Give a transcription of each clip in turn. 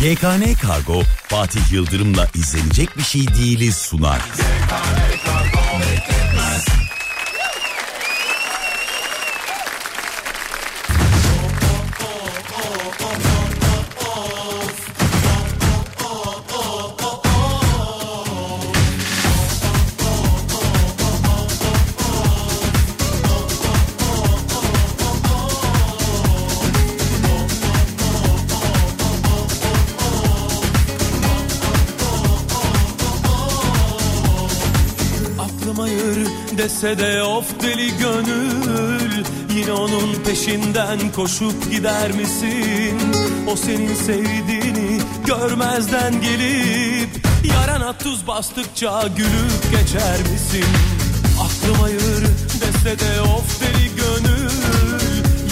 GKN Kargo Fatih Yıldırım'la izlenecek bir şey değiliz sunar. GKN Kargo dese de of deli gönül Yine onun peşinden koşup gider misin? O senin sevdiğini görmezden gelip Yarana tuz bastıkça gülüp geçer misin? Aklım ayır dese de of deli gönül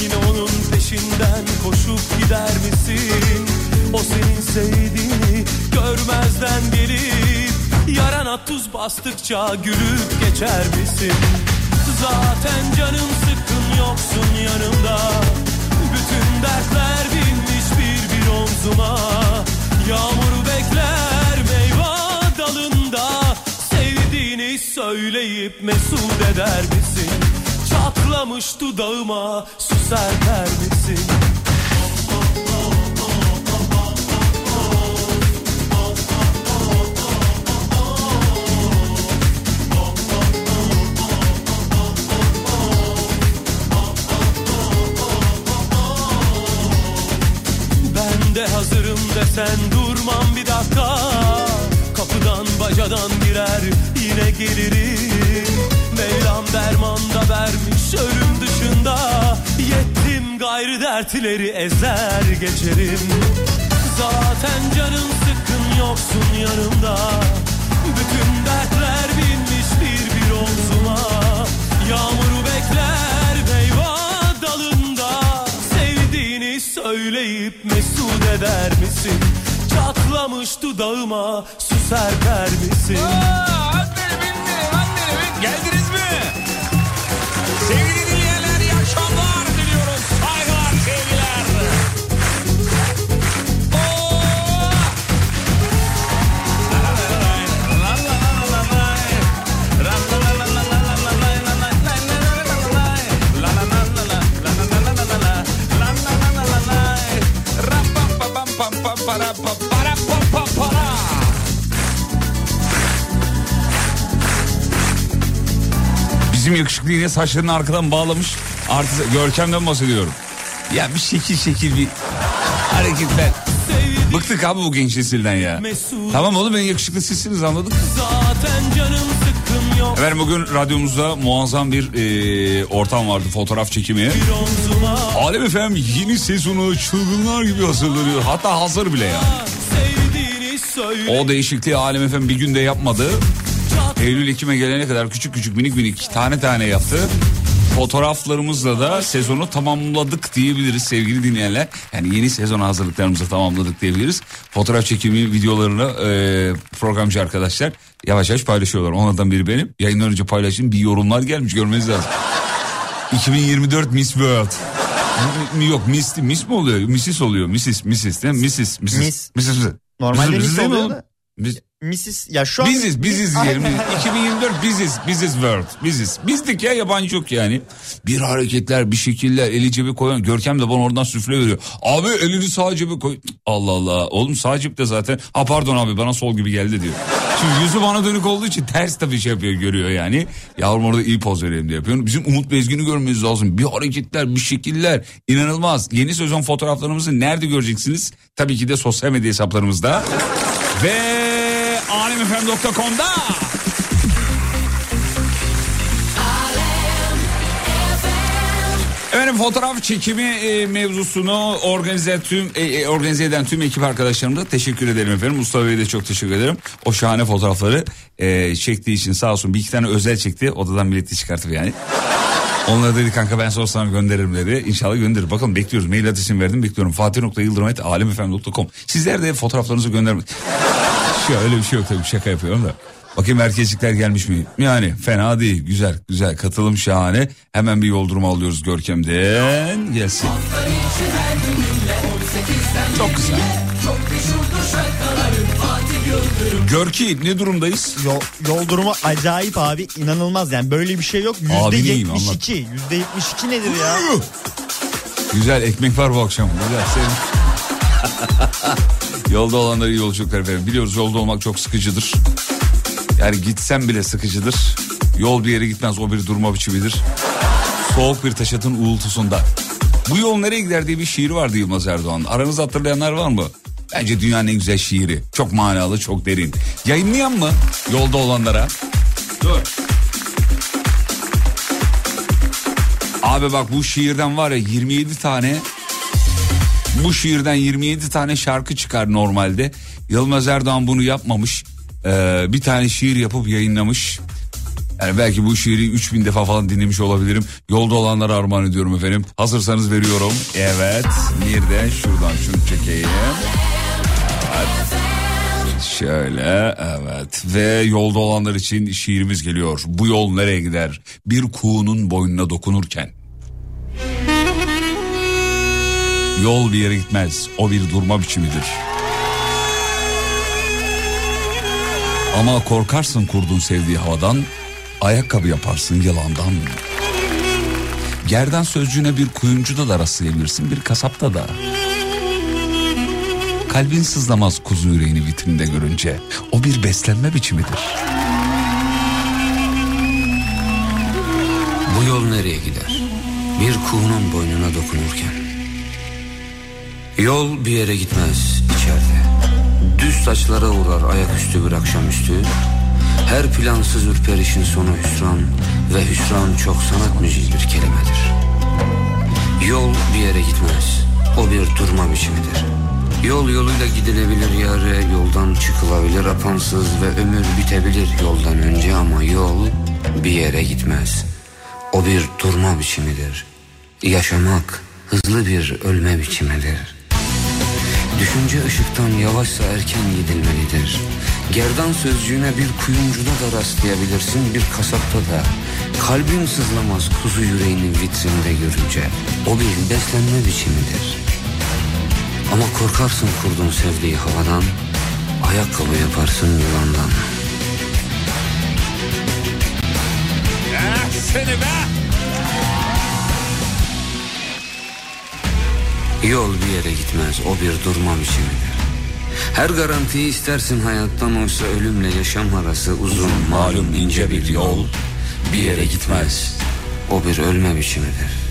Yine onun peşinden koşup gider misin? O senin sevdiğini görmezden gelip Yarana tuz bastıkça gülüp geçer misin? Zaten canım sıkkın yoksun yanımda Bütün dertler binmiş bir bir omzuma Yağmur bekler meyve dalında Sevdiğini söyleyip mesut eder misin? Çatlamış dudağıma su serper misin? Desen durmam bir dakika. Kapıdan bacadan girer yine gelirim. Mevlam derman da vermiş ölüm dışında. Yettim gayrı dertleri ezer geçerim. Zaten canım sıkkın yoksun yanımda. Bütün dertler binmiş bir bir omzuma. Yağmuru bekler söyleyip mesut eder misin? Çatlamış dudağıma su serper misin? Aa, anneni bindirin anneni bin. Geldiniz mi? Sevgili Bizim yakışıklı yine saçlarını arkadan bağlamış. Artık Görkem'den bahsediyorum. Ya bir şekil şekil bir hareketler. Bıktık abi bu genç nesilden ya. Tamam oğlum ben yakışıklı sizsiniz anladık. Zaten canım sıkkın yok Efendim bugün radyomuzda muazzam bir e, ortam vardı fotoğraf çekimi. Alem efendim yeni sezonu çılgınlar gibi hazırlanıyor. Hatta hazır bile ya. O değişikliği Alem efendim bir günde yapmadı. Eylül Ekim'e gelene kadar küçük küçük minik minik tane tane yaptı. Fotoğraflarımızla da sezonu tamamladık diyebiliriz sevgili dinleyenler. Yani yeni sezon hazırlıklarımızı tamamladık diyebiliriz. Fotoğraf çekimi videolarını e, programcı arkadaşlar yavaş yavaş paylaşıyorlar. Onlardan biri benim. Yayından önce paylaştım bir yorumlar gelmiş görmeniz lazım. 2024 Miss World. Yok Miss, Miss mi oluyor? Mrs oluyor. Mrs. Mrs. değil mi? Mrs. Mrs. Miss. Mrs. Normalde Mrs. Miss değil mi oluyor da. Miss- Mrs. Ya şu an... Biziz, biziz diyelim. 2024 biziz, biziz world, biziz. Bizdik ya yabancı yok yani. Bir hareketler, bir şekiller, eli cebi koyan. Görkem de bana oradan süfle veriyor. Abi elini sağ cebe koy. Allah Allah. Oğlum sağ cepte zaten. Ha pardon abi bana sol gibi geldi diyor. Şimdi yüzü bana dönük olduğu için ters tabii şey yapıyor, görüyor yani. Yavrum orada iyi poz vereyim diye yapıyor. Bizim Umut Bezgin'i görmeniz lazım. Bir hareketler, bir şekiller. inanılmaz. Yeni sezon fotoğraflarımızı nerede göreceksiniz? Tabii ki de sosyal medya hesaplarımızda. Ve alemfm.com'da. Efendim fotoğraf çekimi e, mevzusunu organize tüm e, e, organize eden tüm ekip arkadaşlarımıza teşekkür ederim efendim. Mustafa Bey'e de çok teşekkür ederim. O şahane fotoğrafları e, çektiği için sağ olsun bir iki tane özel çekti. Odadan bileti çıkartıp yani. Onlara dedi kanka ben sonra sana gönderirim dedi. İnşallah gönderir. Bakalım bekliyoruz. Mail adresimi verdim bekliyorum. Fatih.yıldırım.alemfm.com Sizler de fotoğraflarınızı göndermek. Şey, öyle bir şey yok tabii şaka yapıyorum da. Bakayım erkekler gelmiş mi? Yani fena değil. Güzel güzel katılım şahane. Hemen bir yol durumu alıyoruz Görkem'den. Gelsin. Çok güzel. Görki ne durumdayız? Yol, yol durumu acayip abi inanılmaz yani böyle bir şey yok. Yüzde yetmiş iki. Yüzde yetmiş iki nedir ya? Güzel ekmek var bu akşam. Güzel. Senin... Yolda olanlara iyi yolculuklar efendim. Biliyoruz yolda olmak çok sıkıcıdır. Yani gitsem bile sıkıcıdır. Yol bir yere gitmez o bir durma biçimidir. Soğuk bir taşıtın uğultusunda. Bu yol nereye gider diye bir şiir vardı Yılmaz Erdoğan. Aranızda hatırlayanlar var mı? Bence dünyanın en güzel şiiri. Çok manalı, çok derin. Yayınlayan mı yolda olanlara? Dur. Abi bak bu şiirden var ya 27 tane bu şiirden 27 tane şarkı çıkar normalde. Yılmaz Erdoğan bunu yapmamış. Ee, bir tane şiir yapıp yayınlamış. Yani belki bu şiiri 3000 defa falan dinlemiş olabilirim. Yolda olanlara armağan ediyorum efendim. Hazırsanız veriyorum. Evet. Bir de şuradan şunu çekeyim. Evet. Şöyle evet ve yolda olanlar için şiirimiz geliyor. Bu yol nereye gider? Bir kuğunun boynuna dokunurken. Yol bir yere gitmez. O bir durma biçimidir. Ama korkarsın kurdun sevdiği havadan, ayakkabı yaparsın yılandan. Gerdan sözcüğüne bir kuyumcuda da rastlayabilirsin, bir kasapta da. Kalbin sızlamaz kuzu yüreğini vitrinde görünce. O bir beslenme biçimidir. Bu yol nereye gider? Bir kuğunun boynuna dokunurken. Yol bir yere gitmez içeride. Düz saçlara uğrar ayaküstü bir akşamüstü. Her plansız ürperişin sonu hüsran ve hüsran çok sanat müziği bir kelimedir. Yol bir yere gitmez. O bir durma biçimidir. Yol yoluyla gidilebilir yare, yoldan çıkılabilir apansız ve ömür bitebilir yoldan önce ama yol bir yere gitmez. O bir durma biçimidir. Yaşamak hızlı bir ölme biçimidir. Düşünce ışıktan yavaşsa erken gidilmelidir. Gerdan sözcüğüne bir kuyumcuda da rastlayabilirsin bir kasapta da. Kalbin sızlamaz kuzu yüreğinin vitrinde görünce. O bir beslenme biçimidir. Ama korkarsın kurdun sevdiği havadan. Ayakkabı yaparsın yılandan. seni be! Yol bir yere gitmez o bir durma biçimidir. Her garantiyi istersin hayattan oysa ölümle yaşam arası uzun malum ince bir yol bir yere gitmez. O bir ölme biçimidir.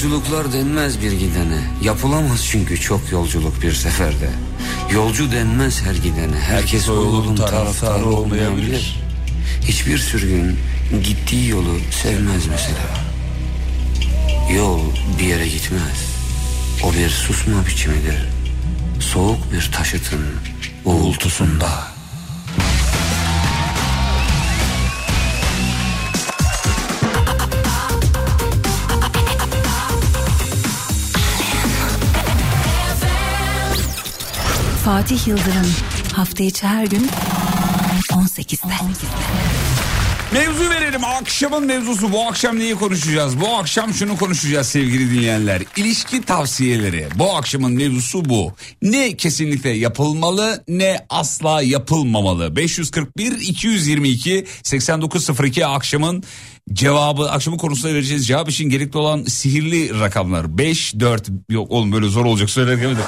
Yolculuklar denmez bir gidene. Yapılamaz çünkü çok yolculuk bir seferde. Yolcu denmez her gidene. Herkes o yolun taraftarı olmayabilir. Hiçbir sürgün gittiği yolu sevmez mesela. Yol bir yere gitmez. O bir susma biçimidir. Soğuk bir taşıtın uğultusunda. Fatih Yıldırım hafta içi her gün 18'de. Mevzu verelim. Akşamın mevzusu. Bu akşam neyi konuşacağız? Bu akşam şunu konuşacağız sevgili dinleyenler. İlişki tavsiyeleri. Bu akşamın mevzusu bu. Ne kesinlikle yapılmalı ne asla yapılmamalı. 541 222 8902 akşamın cevabı akşamın konusunda vereceğiz cevap için gerekli olan sihirli rakamlar 5 4 yok oğlum böyle zor olacak söylerken de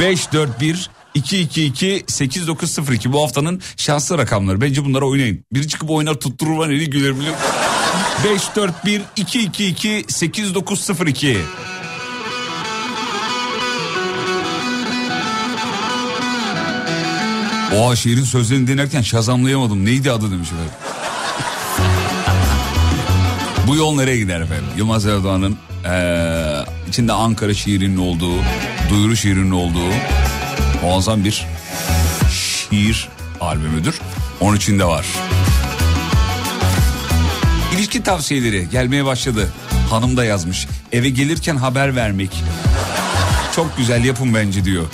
5 4 1 222 8902 bu haftanın şanslı rakamları. Bence bunlara oynayın. Biri çıkıp oynar tutturur var eli güler biliyor. 541 222 8902 Oha şiirin sözlerini dinlerken şazamlayamadım. Neydi adı demiş efendim. Bu yol nereye gider efendim? Yılmaz Erdoğan'ın eee, içinde Ankara şiirinin olduğu, duyuru şiirinin olduğu muazzam bir şiir albümüdür. Onun içinde var. İlişki tavsiyeleri gelmeye başladı. Hanım da yazmış. Eve gelirken haber vermek. Çok güzel yapın bence diyor.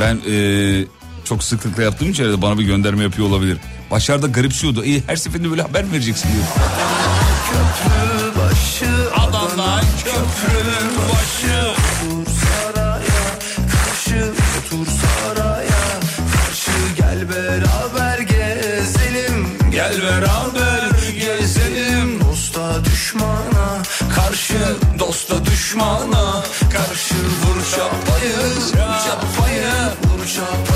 Ben eee, çok sıklıkla yaptığım için herhalde bana bir gönderme yapıyor olabilir. Başlarda garipsiyordu. İyi her seferinde böyle haber vereceksin diyor. Adamlar köprünün başı. Gel beraber gezelim. Dosta düşmana karşı Dosta düşmana karşı Vur çapayı Vur çapayı Çapayı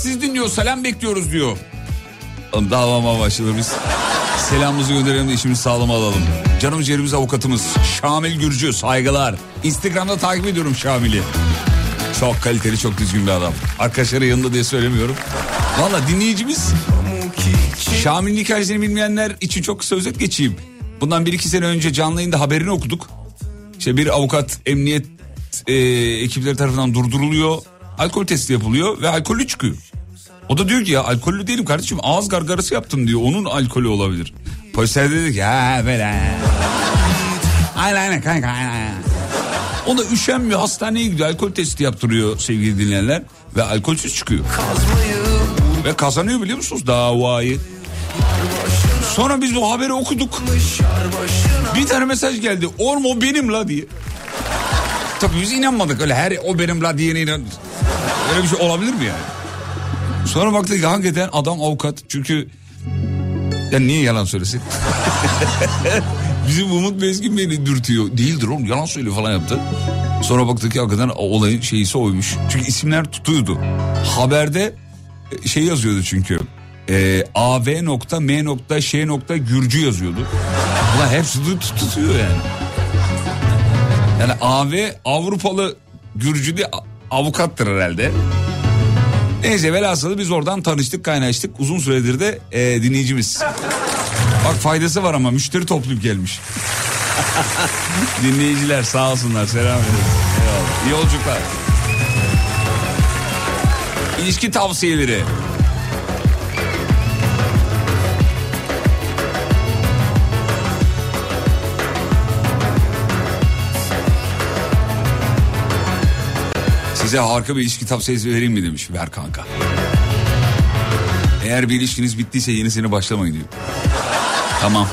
sizi dinliyor. Selam bekliyoruz diyor. Oğlum Davama başladı biz. Selamımızı gönderelim de işimizi sağlama alalım. Canım ciğerimiz avukatımız Şamil Gürcü saygılar. Instagram'da takip ediyorum Şamil'i. Çok kaliteli çok düzgün bir adam. Arkadaşları yanında diye söylemiyorum. Valla dinleyicimiz Şamil'in hikayesini bilmeyenler için çok kısa özet geçeyim. Bundan bir iki sene önce canlı yayında haberini okuduk. İşte bir avukat emniyet e, ekipleri tarafından durduruluyor. Alkol testi yapılıyor ve alkollü çıkıyor. O da diyor ki ya alkollü değilim kardeşim ağız gargarası yaptım diyor. Onun alkolü olabilir. Polisler dedi ki ha böyle. Aynen aynen kanka. O da üşenmiyor hastaneye gidiyor alkol testi yaptırıyor sevgili dinleyenler. Ve alkolsüz çıkıyor. Ve kazanıyor biliyor musunuz davayı. Sonra biz o haberi okuduk. Bir tane mesaj geldi. Oğlum o benim la diye. Tabii biz inanmadık öyle her o benim la diyene inan. Öyle bir şey olabilir mi yani? Sonra baktık ki hakikaten adam avukat. Çünkü ya niye yalan söylesin? Bizim Umut Bezgin beni dürtüyor. Değildir oğlum yalan söylüyor falan yaptı. Sonra baktık ki hakikaten olayın şeyisi oymuş. Çünkü isimler tutuyordu. Haberde e, şey yazıyordu çünkü. E, AV.M.Ş. Gürcü yazıyordu. Ulan hepsi tutuyor yani. Yani AV Avrupalı Gürcü avukattır herhalde. Neyse velhasılı biz oradan tanıştık kaynaştık. Uzun süredir de e, dinleyicimiz. Bak faydası var ama müşteri toplayıp gelmiş. Dinleyiciler sağ olsunlar selam ederiz. Eyvallah. İyi yolculuklar. İlişki tavsiyeleri. Size harika bir ilişki tavsiyesi vereyim mi demiş. Ver kanka. Eğer bir ilişkiniz bittiyse yenisini başlamayın diyor. Tamam.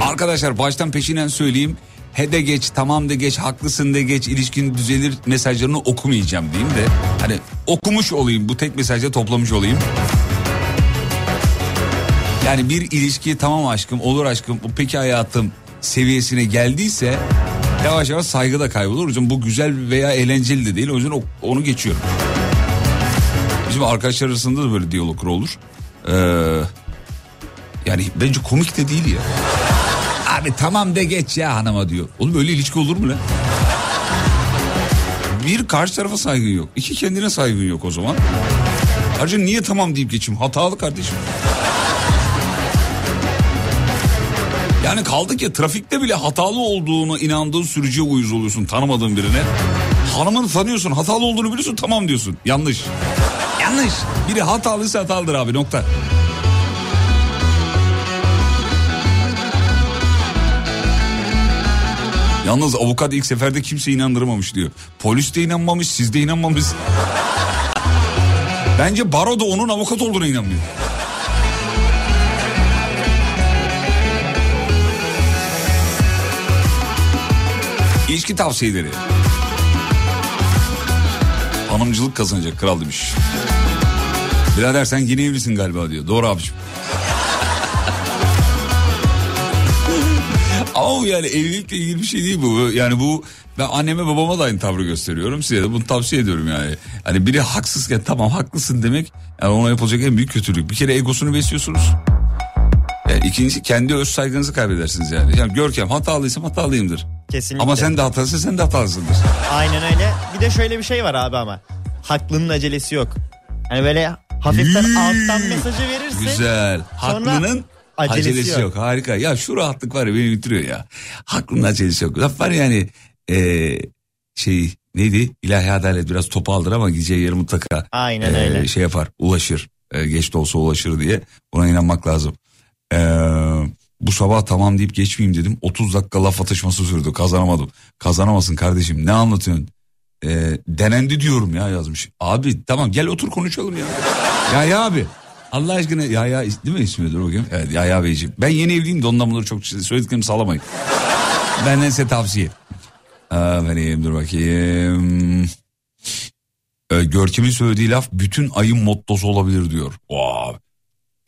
Arkadaşlar baştan peşinen söyleyeyim. He de geç, tamam de geç, haklısın de geç, ilişkin düzelir mesajlarını okumayacağım diyeyim de. Hani okumuş olayım, bu tek mesajda toplamış olayım. Yani bir ilişki tamam aşkım, olur aşkım, peki hayatım seviyesine geldiyse yavaş yavaş saygı da kaybolur. O yüzden bu güzel veya eğlenceli de değil. O yüzden onu geçiyorum. Bizim arkadaşlar arasında da böyle diyaloglar olur. Ee, yani bence komik de değil ya. Abi tamam de geç ya hanıma diyor. Oğlum öyle ilişki olur mu lan? Bir karşı tarafa saygın yok. İki kendine saygın yok o zaman. Ayrıca niye tamam deyip geçeyim? Hatalı kardeşim. Yani kaldı ki trafikte bile hatalı olduğunu inandığın sürücüye uyuz oluyorsun tanımadığın birine. Hanımını tanıyorsun hatalı olduğunu biliyorsun tamam diyorsun. Yanlış. Yanlış. Biri hatalıysa hatalıdır abi nokta. Yalnız avukat ilk seferde kimse inandıramamış diyor. Polis de inanmamış siz de inanmamış. Bence baro da onun avukat olduğuna inanmıyor. İlişki tavsiyeleri. Hanımcılık kazanacak kral demiş. Birader sen yeni evlisin galiba diyor. Doğru abiciğim. Ama yani evlilikle ilgili bir şey değil bu. Yani bu ben anneme babama da aynı tavrı gösteriyorum. Size de bunu tavsiye ediyorum yani. Hani biri haksızken tamam haklısın demek yani ona yapılacak en büyük kötülük. Bir kere egosunu besliyorsunuz. Yani ikincisi kendi öz saygınızı kaybedersiniz yani. Yani Görkem hatalıysam hatalıyımdır. Kesinlikle. Ama sen de hatalısın sen de hatalısındır. Aynen öyle. Bir de şöyle bir şey var abi ama. Haklının acelesi yok. Hani böyle Hafiften Yii. alttan mesajı verirse Güzel. Haklının acelesi, acelesi yok. yok. Harika. Ya şu rahatlık var ya beni bitiriyor ya. Haklının acelesi yok. Laf var yani eee şey neydi? İlahi adalet biraz topu aldır ama gideceği yeri mutlaka Aynen eee, öyle. şey yapar. Ulaşır. Eee, geç de olsa ulaşır diye. Buna inanmak lazım. Eee, bu sabah tamam deyip geçmeyeyim dedim. 30 dakika laf atışması sürdü. Kazanamadım. Kazanamazsın kardeşim. Ne anlatıyorsun? Eee, denendi diyorum ya yazmış. Abi tamam gel otur konuşalım ya. ya ya abi. Allah aşkına ya ya değil mi ismi dur bakayım. Evet ya ya beyciğim. Ben yeni evliyim de ondan bunları çok söylediklerimi sağlamayın. Benden size tavsiye. Vereyim dur bakayım. Ee, Görkem'in söylediği laf bütün ayın mottosu olabilir diyor. Wow.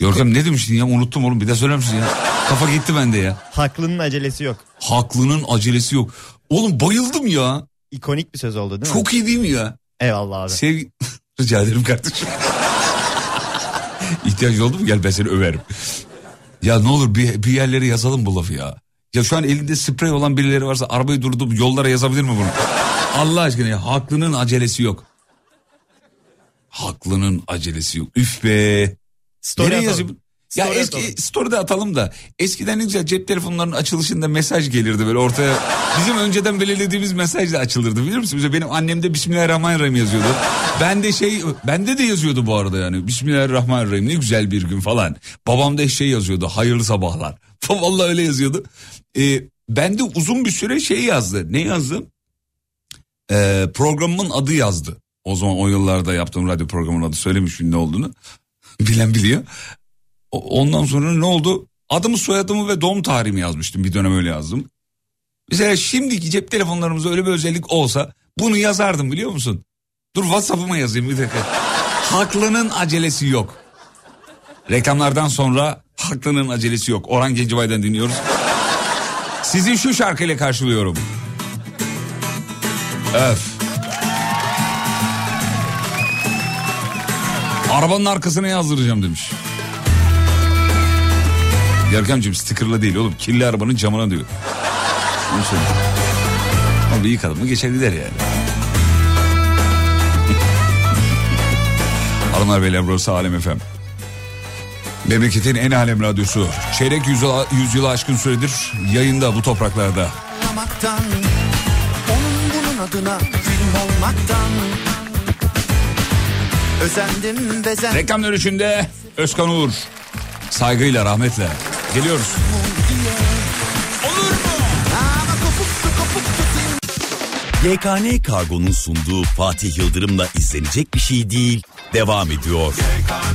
Görkem ne demiştin ya unuttum oğlum bir daha söyler misin ya? Kafa gitti bende ya. haklının acelesi yok. Haklının acelesi yok. Oğlum bayıldım ya. İkonik bir söz oldu değil mi? Çok iyi değil mi ya? Eyvallah abi. Sevgi... Rica ederim kardeşim. İhtiyacın oldu mu gel ben seni överim. Ya ne olur bir, bir yerlere yazalım bu lafı ya. Ya şu an elinde sprey olan birileri varsa arabayı durdurup yollara yazabilir mi bunu? Allah aşkına ya haklının acelesi yok. Haklının acelesi yok. Üf be. Story Nereye yazayım? Ya Story eski atalım. story'de atalım da eskiden ne güzel cep telefonlarının açılışında mesaj gelirdi böyle ortaya. Bizim önceden belirlediğimiz mesajla açılırdı bilir misin? Mesela benim annem de Bismillahirrahmanirrahim yazıyordu. Ben de şey bende de yazıyordu bu arada yani Bismillahirrahmanirrahim ne güzel bir gün falan. Babam da şey yazıyordu hayırlı sabahlar. Vallahi öyle yazıyordu. Ee, ben de uzun bir süre şey yazdı. Ne yazdı? Ee, programımın adı yazdı. O zaman o yıllarda yaptığım radyo programının adı söylemiş ne olduğunu. Bilen biliyor. Ondan sonra ne oldu? Adımı soyadımı ve doğum tarihimi yazmıştım. Bir dönem öyle yazdım. Mesela şimdiki cep telefonlarımızda öyle bir özellik olsa bunu yazardım biliyor musun? Dur WhatsApp'ıma yazayım bir dakika. Haklının acelesi yok. Reklamlardan sonra haklının acelesi yok. Orhan Gencebay'dan dinliyoruz. Sizi şu şarkıyla karşılıyorum. Öf. Arabanın arkasına yazdıracağım demiş. Görkemciğim stickerla değil oğlum. Kirli arabanın camına diyor. Onu söyleyeyim. Ama bir yıkadım mı geçer gider yani. Hanımlar beyler burası Alem FM. Memleketin en alem radyosu. Çeyrek yüzyıla, yüzyıla aşkın süredir yayında bu topraklarda. Onun bunun adına film olmaktan Özendim bezendim Reklam dönüşünde Özkan Uğur. Saygıyla rahmetle. Geliyoruz. kopuktu film YKN Kargo'nun sunduğu Fatih Yıldırım'la izlenecek bir şey değil. Devam ediyor. Bıktım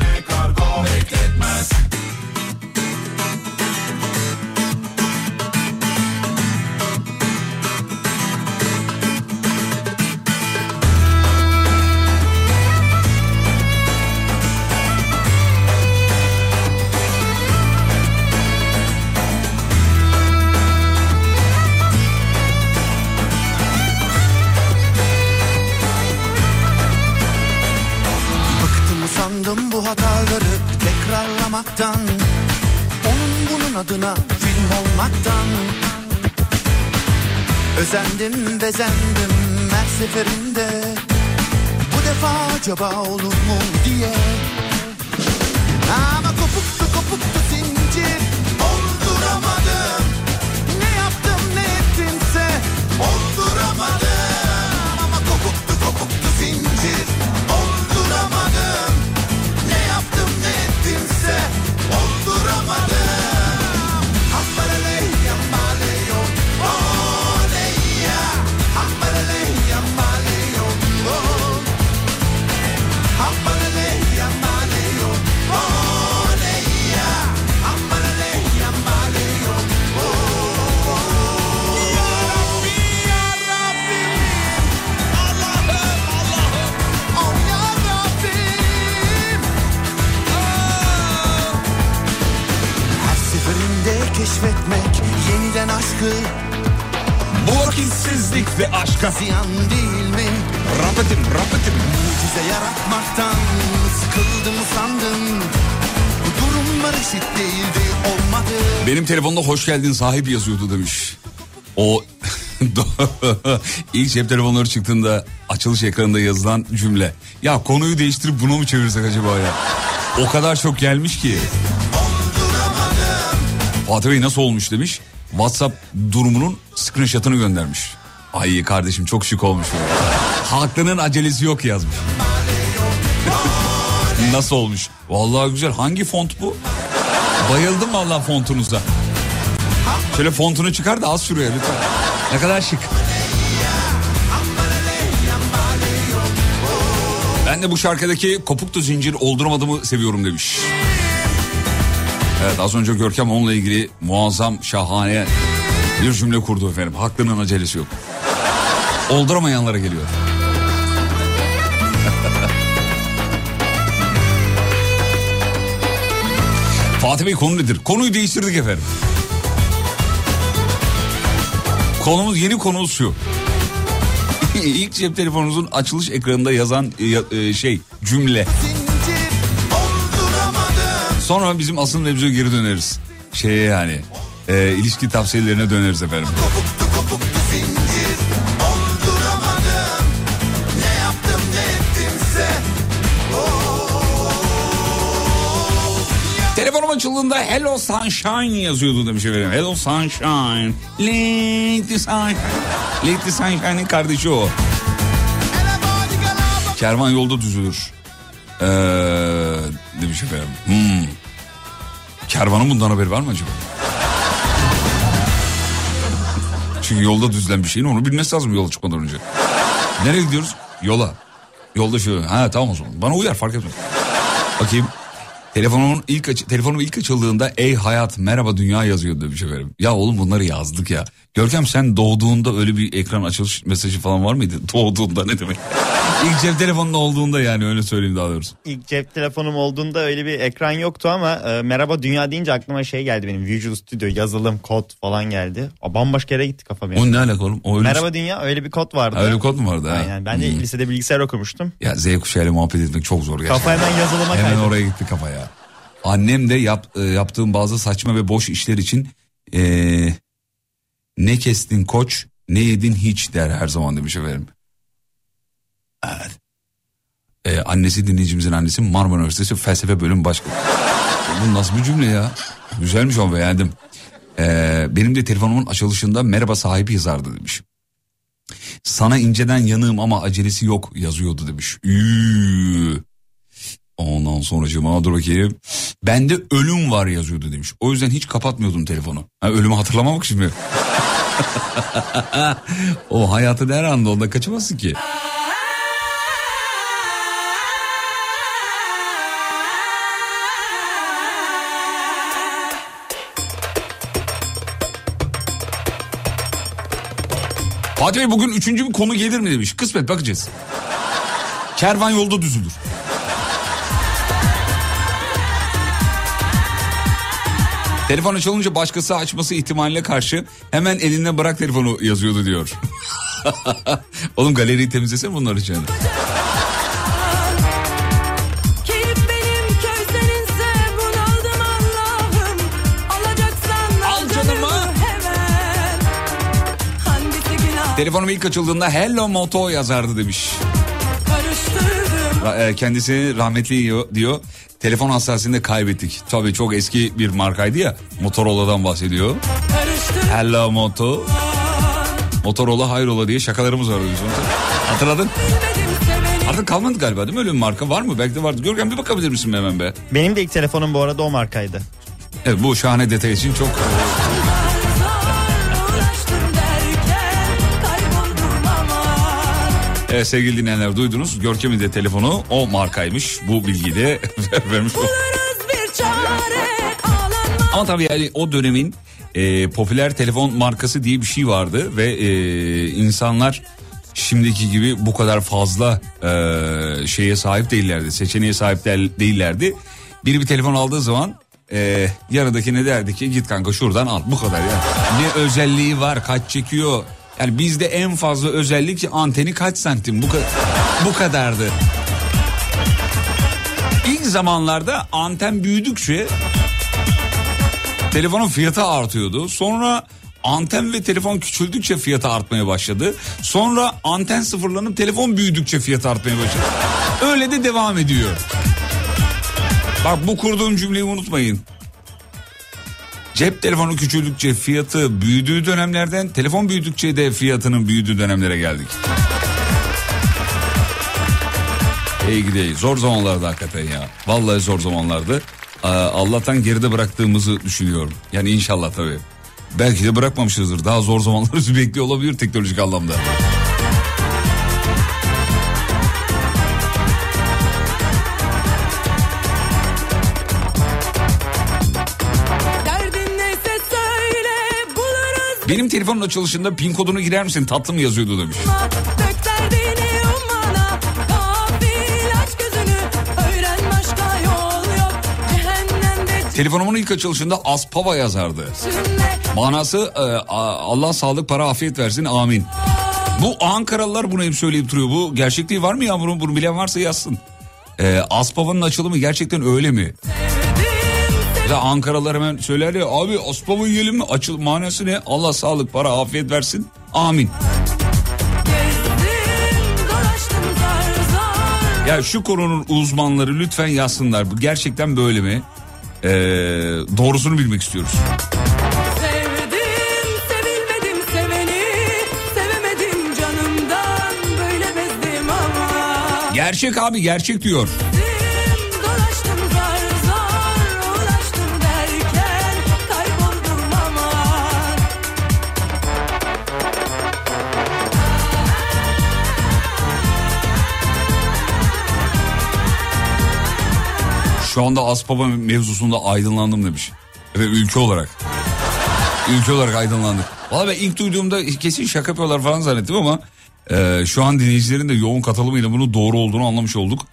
tekrarlamaktan Onun bunun adına film olmaktan. Özendim bezendim her seferinde Bu defa acaba olur mu diye yeniden aşkı Bu vakitsizlik ve aşka. ziyan değil mi? Rapetim rapetim. Mucize yaratmaktan sıkıldım usandım. Bu durumlar eşit değildi olmadı. Benim telefonda hoş geldin sahip yazıyordu demiş. O İlk cep telefonları çıktığında açılış ekranında yazılan cümle. Ya konuyu değiştirip bunu mu çevirsek acaba ya? O kadar çok gelmiş ki. Fatih Bey nasıl olmuş demiş. WhatsApp durumunun screenshot'ını göndermiş. Ay kardeşim çok şık olmuş. Haklının acelesi yok yazmış. nasıl olmuş? Vallahi güzel. Hangi font bu? Bayıldım vallahi fontunuza. Şöyle fontunu çıkar da az şuraya lütfen. Ne kadar şık. Ben de bu şarkıdaki kopuklu zincir olduramadığımı seviyorum demiş. Evet az önce Görkem onunla ilgili muazzam şahane bir cümle kurdu efendim. Haklının acelesi yok. Olduramayanlara geliyor. Fatih Bey konu nedir? Konuyu değiştirdik efendim. Konumuz yeni konumuz şu. İlk cep telefonunuzun açılış ekranında yazan e, e, şey cümle. Olduramadım. Sonra bizim asıl mevzuya geri döneriz. Şeye yani e, ilişki tavsiyelerine döneriz efendim. Telefonum açıldığında Hello Sunshine yazıyordu demiş efendim. Hello Sunshine. Lady Sunshine. Lady Sunshine'in kardeşi o. Kervan yolda düzülür. Ee, demiş efendim. Hmm. Kervanın bundan haberi var mı acaba? Çünkü yolda düzülen bir şeyin onu bilmesi lazım yola çıkmadan önce. Nereye gidiyoruz? Yola. Yolda şu. Ha tamam o zaman. Bana uyar fark etmez. Bakayım. Telefonumun ilk aç- telefonum ilk açıldığında ey hayat merhaba dünya yazıyor demiş efendim. Ya oğlum bunları yazdık ya. Görkem sen doğduğunda öyle bir ekran açılış mesajı falan var mıydı? Doğduğunda ne demek? ilk cep telefonunda olduğunda yani öyle söyleyeyim daha doğrusu. İlk cep telefonum olduğunda öyle bir ekran yoktu ama e, merhaba dünya deyince aklıma şey geldi benim Visual Studio yazılım kod falan geldi. O bambaşka yere gitti kafa benim. O ne alaka oğlum? O öyle Merhaba dünya öyle bir kod vardı. Ha, öyle kod mu vardı? Ha? Aynen ben de Hmm. lisede bilgisayar okumuştum. Ya Z kuşağıyla muhabbet etmek çok zor gerçekten. Kafa hemen yazılıma Hemen kaydı. oraya gitti kafa ya. Annem de yap, e, yaptığım bazı saçma ve boş işler için e, ne kestin koç ne yedin hiç der her zaman demiş efendim. Evet. E, annesi dinleyicimizin annesi Marmara Üniversitesi felsefe bölüm başkanı. Bu nasıl bir cümle ya? Güzelmiş ama beğendim. E, benim de telefonumun açılışında merhaba sahibi yazardı demiş. Sana inceden yanığım ama acelesi yok yazıyordu demiş. Üü. Ondan sonra dur bakayım. Bende ölüm var yazıyordu demiş. O yüzden hiç kapatmıyordum telefonu. Ha, ölümü hatırlamamak mi? o hayatı her anda onda kaçamazsın ki. Fatih Bey bugün üçüncü bir konu gelir mi demiş. Kısmet bakacağız. Kervan yolda düzülür. Telefon açılınca başkası açması ihtimaline karşı hemen eline bırak telefonu yazıyordu diyor. Oğlum galeriyi temizlesene bunlar için. Telefonum ilk açıldığında Hello Moto yazardı demiş. e, Kendisi rahmetli diyor. Telefon hassasiyetini kaybettik. Tabii çok eski bir markaydı ya. Motorola'dan bahsediyor. Hello Moto. Motorola hayrola diye şakalarımız bizim. Hatırladın? Artık kalmadı galiba değil mi öyle bir marka? Var mı? Belki de vardı. Görkem bir bakabilir misin hemen be? Benim de ilk telefonum bu arada o markaydı. Evet bu şahane detay için çok... Evet sevgili dinleyenler duydunuz. Görkem'in de telefonu o markaymış. Bu bilgiyi de vermiş. Ama tabii yani o dönemin e, popüler telefon markası diye bir şey vardı. Ve e, insanlar şimdiki gibi bu kadar fazla e, şeye sahip değillerdi. Seçeneğe sahip değillerdi. Biri bir telefon aldığı zaman e, yanındakine derdi ki git kanka şuradan al bu kadar ya. Ne özelliği var kaç çekiyor. Yani bizde en fazla özellik anteni kaç santim bu, kadar bu kadardı. İlk zamanlarda anten büyüdükçe telefonun fiyatı artıyordu. Sonra Anten ve telefon küçüldükçe fiyatı artmaya başladı. Sonra anten sıfırlanıp telefon büyüdükçe fiyatı artmaya başladı. Öyle de devam ediyor. Bak bu kurduğum cümleyi unutmayın. Cep telefonu küçüldükçe fiyatı büyüdüğü dönemlerden telefon büyüdükçe de fiyatının büyüdüğü dönemlere geldik. İyi gideyiz. Zor zamanlarda hakikaten ya. Vallahi zor zamanlardı. Allah'tan geride bıraktığımızı düşünüyorum. Yani inşallah tabii. Belki de bırakmamışızdır. Daha zor zamanlar bizi bekliyor olabilir teknolojik anlamda. Benim telefonun açılışında pin kodunu girer misin tatlım yazıyordu demiş. Telefonumun ilk açılışında Aspava yazardı. Manası e, Allah sağlık para afiyet versin amin. Bu Ankaralılar bunu hep söyleyip duruyor. Bu gerçekliği var mı ya bunu, bunu bilen varsa yazsın. E, Aspava'nın açılımı gerçekten öyle mi? Ya Ankaralılar hemen söyler ya abi Aspava yiyelim mi? Açıl manası ne? Allah sağlık para afiyet versin amin. Ya şu konunun uzmanları lütfen yazsınlar. Bu gerçekten böyle mi? E, doğrusunu bilmek istiyoruz. Gerçek abi gerçek diyor. Şu anda Aspava mevzusunda aydınlandım demiş. Evet ülke olarak. Ülke olarak aydınlandık. Valla ben ilk duyduğumda kesin şaka yapıyorlar falan zannettim ama e, şu an dinleyicilerin de yoğun katılımıyla bunu doğru olduğunu anlamış olduk.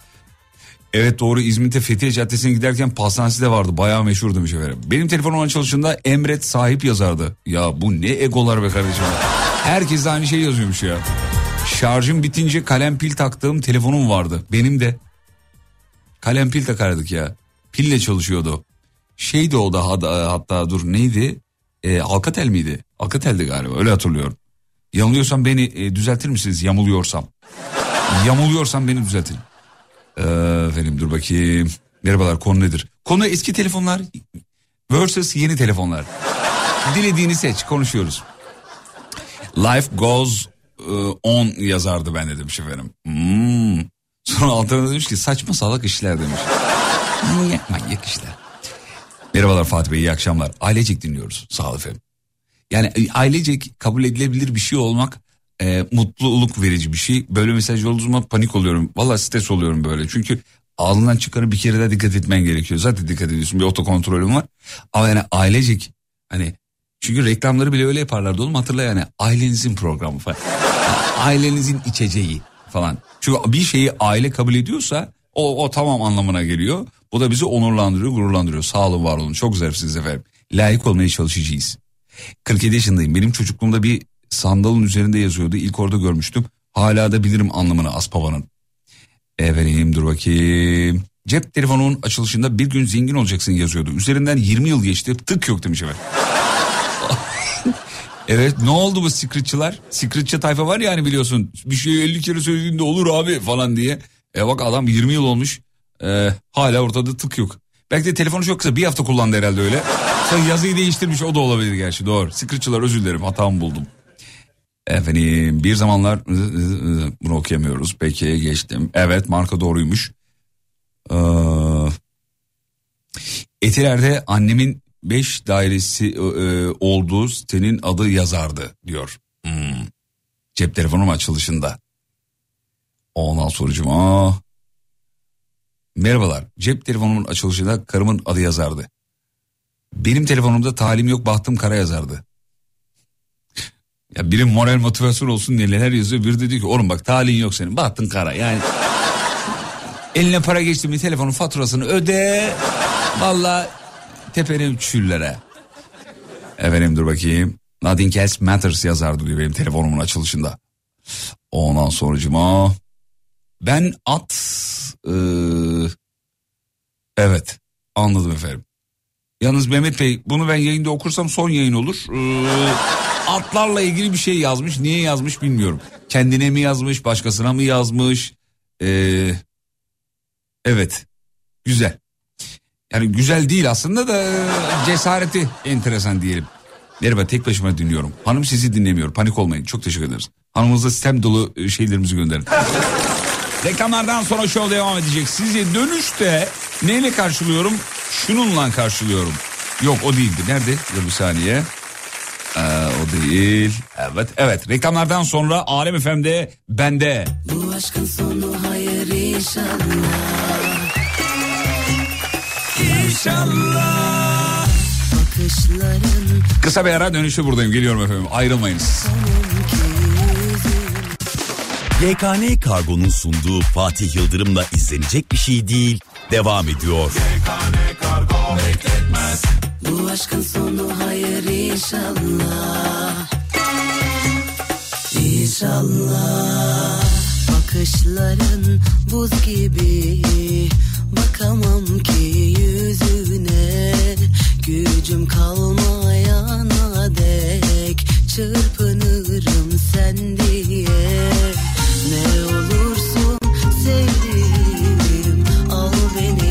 Evet doğru İzmit'te Fethiye Caddesi'ne giderken pastanesi de vardı. Bayağı meşhur demiş efendim. Benim telefonum açılışında Emret sahip yazardı. Ya bu ne egolar be kardeşim. Herkes de aynı şey yazıyormuş ya. Şarjım bitince kalem pil taktığım telefonum vardı. Benim de. Kalem pil takardık ya. Pille çalışıyordu. Şeydi o da hatta, dur neydi? E, Alcatel miydi? Alcatel'di galiba öyle hatırlıyorum. Yanılıyorsam beni e, düzeltir misiniz yamuluyorsam? Yamuluyorsam beni düzeltin. Ee, efendim dur bakayım. Merhabalar konu nedir? Konu eski telefonlar versus yeni telefonlar. Dilediğini seç konuşuyoruz. Life goes e, on yazardı ben de demiş. Hmm. Sonra altına demiş ki saçma salak işler demiş. manyak manyak işler. Merhabalar Fatih Bey iyi akşamlar. Ailecek dinliyoruz sağ olun efendim. Yani e, ailecek kabul edilebilir bir şey olmak e, mutluluk verici bir şey. Böyle mesaj olduğu zaman panik oluyorum. Valla stres oluyorum böyle. Çünkü ağzından çıkanı bir kere daha dikkat etmen gerekiyor. Zaten dikkat ediyorsun bir otokontrolüm var. Ama yani ailecek hani çünkü reklamları bile öyle yaparlardı oğlum hatırla yani ailenizin programı falan. ailenizin içeceği falan. Çünkü bir şeyi aile kabul ediyorsa o, o tamam anlamına geliyor. Bu da bizi onurlandırıyor, gururlandırıyor. Sağ olun, var olun. Çok zarifsiniz efendim. Layık olmaya çalışacağız. 47 yaşındayım. Benim çocukluğumda bir sandalın üzerinde yazıyordu. İlk orada görmüştüm. Hala da bilirim anlamını Aspava'nın. Efendim dur bakayım. Cep telefonunun açılışında bir gün zengin olacaksın yazıyordu. Üzerinden 20 yıl geçti tık yok demiş efendim. evet ne oldu bu secretçılar? Secretçı tayfa var yani biliyorsun. Bir şeyi 50 kere söylediğinde olur abi falan diye. E bak adam 20 yıl olmuş. E, hala ortada tık yok. Belki de telefonu çok kısa bir hafta kullandı herhalde öyle. Sonra yazıyı değiştirmiş o da olabilir gerçi doğru. Secretçılar özür dilerim hatamı buldum. Efendim bir zamanlar bunu okuyamıyoruz. Peki geçtim. Evet marka doğruymuş. Ee, Etiler'de annemin 5 dairesi e, olduğu sitenin adı yazardı diyor. Hmm. Cep telefonum açılışında. Ondan sorucuma. Merhabalar. Cep telefonumun açılışında karımın adı yazardı. Benim telefonumda talim yok bahtım kara yazardı. Ya biri moral motivasyon olsun diye neler yazıyor. Biri de diyor ki oğlum bak talin yok senin bahtın kara yani. Eline para geçti mi telefonun faturasını öde. Valla tepene çüllere. Efendim dur bakayım. Nothing else matters yazardı diyor benim telefonumun açılışında. Ondan sonucuma. Ben at... Ee, evet anladım efendim. Yalnız Mehmet Bey bunu ben yayında okursam son yayın olur. Ee, atlarla ilgili bir şey yazmış. Niye yazmış bilmiyorum. Kendine mi yazmış, başkasına mı yazmış? Ee, evet. Güzel. Yani güzel değil aslında da cesareti enteresan diyelim. Merhaba tek başıma dinliyorum. Hanım sizi dinlemiyor. Panik olmayın. Çok teşekkür ederiz. Hanımınıza sistem dolu e, şeylerimizi gönderin. Reklamlardan sonra show devam edecek. Sizi dönüşte neyle karşılıyorum? Şununla karşılıyorum. Yok o değildi. Nerede? Dur bir saniye. Ee, o değil. Evet evet. Reklamlardan sonra Alem FM'de bende. Bu aşkın sonu hayır inşallah İnşallah. Bakışların Kısa bir ara dönüşte buradayım. Geliyorum efendim. Ayrılmayınız. YKN Kargo'nun sunduğu Fatih Yıldırım'la izlenecek bir şey değil devam ediyor. Bu aşkın sonu hayır inşallah İnşallah Bakışların buz gibi Bakamam ki yüzüne Gücüm kalmayana dek Çırpınırım sen diye. Ne olursun sevdiğim Al beni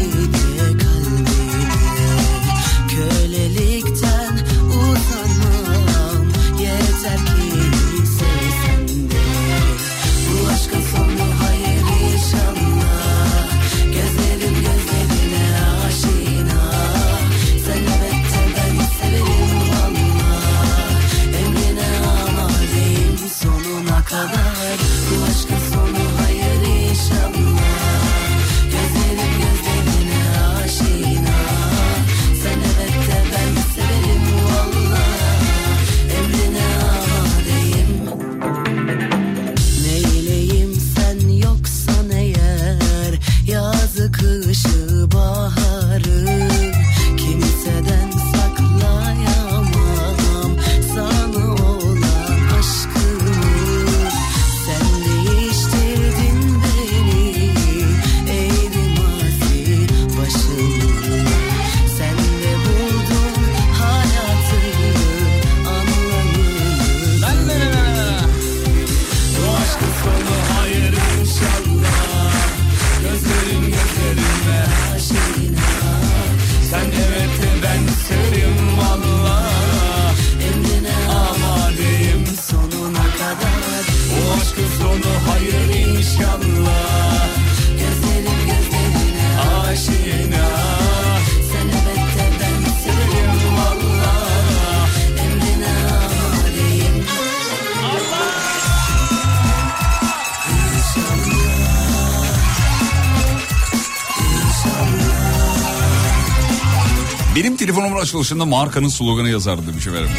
açılışında markanın sloganı yazardı demiş efendim.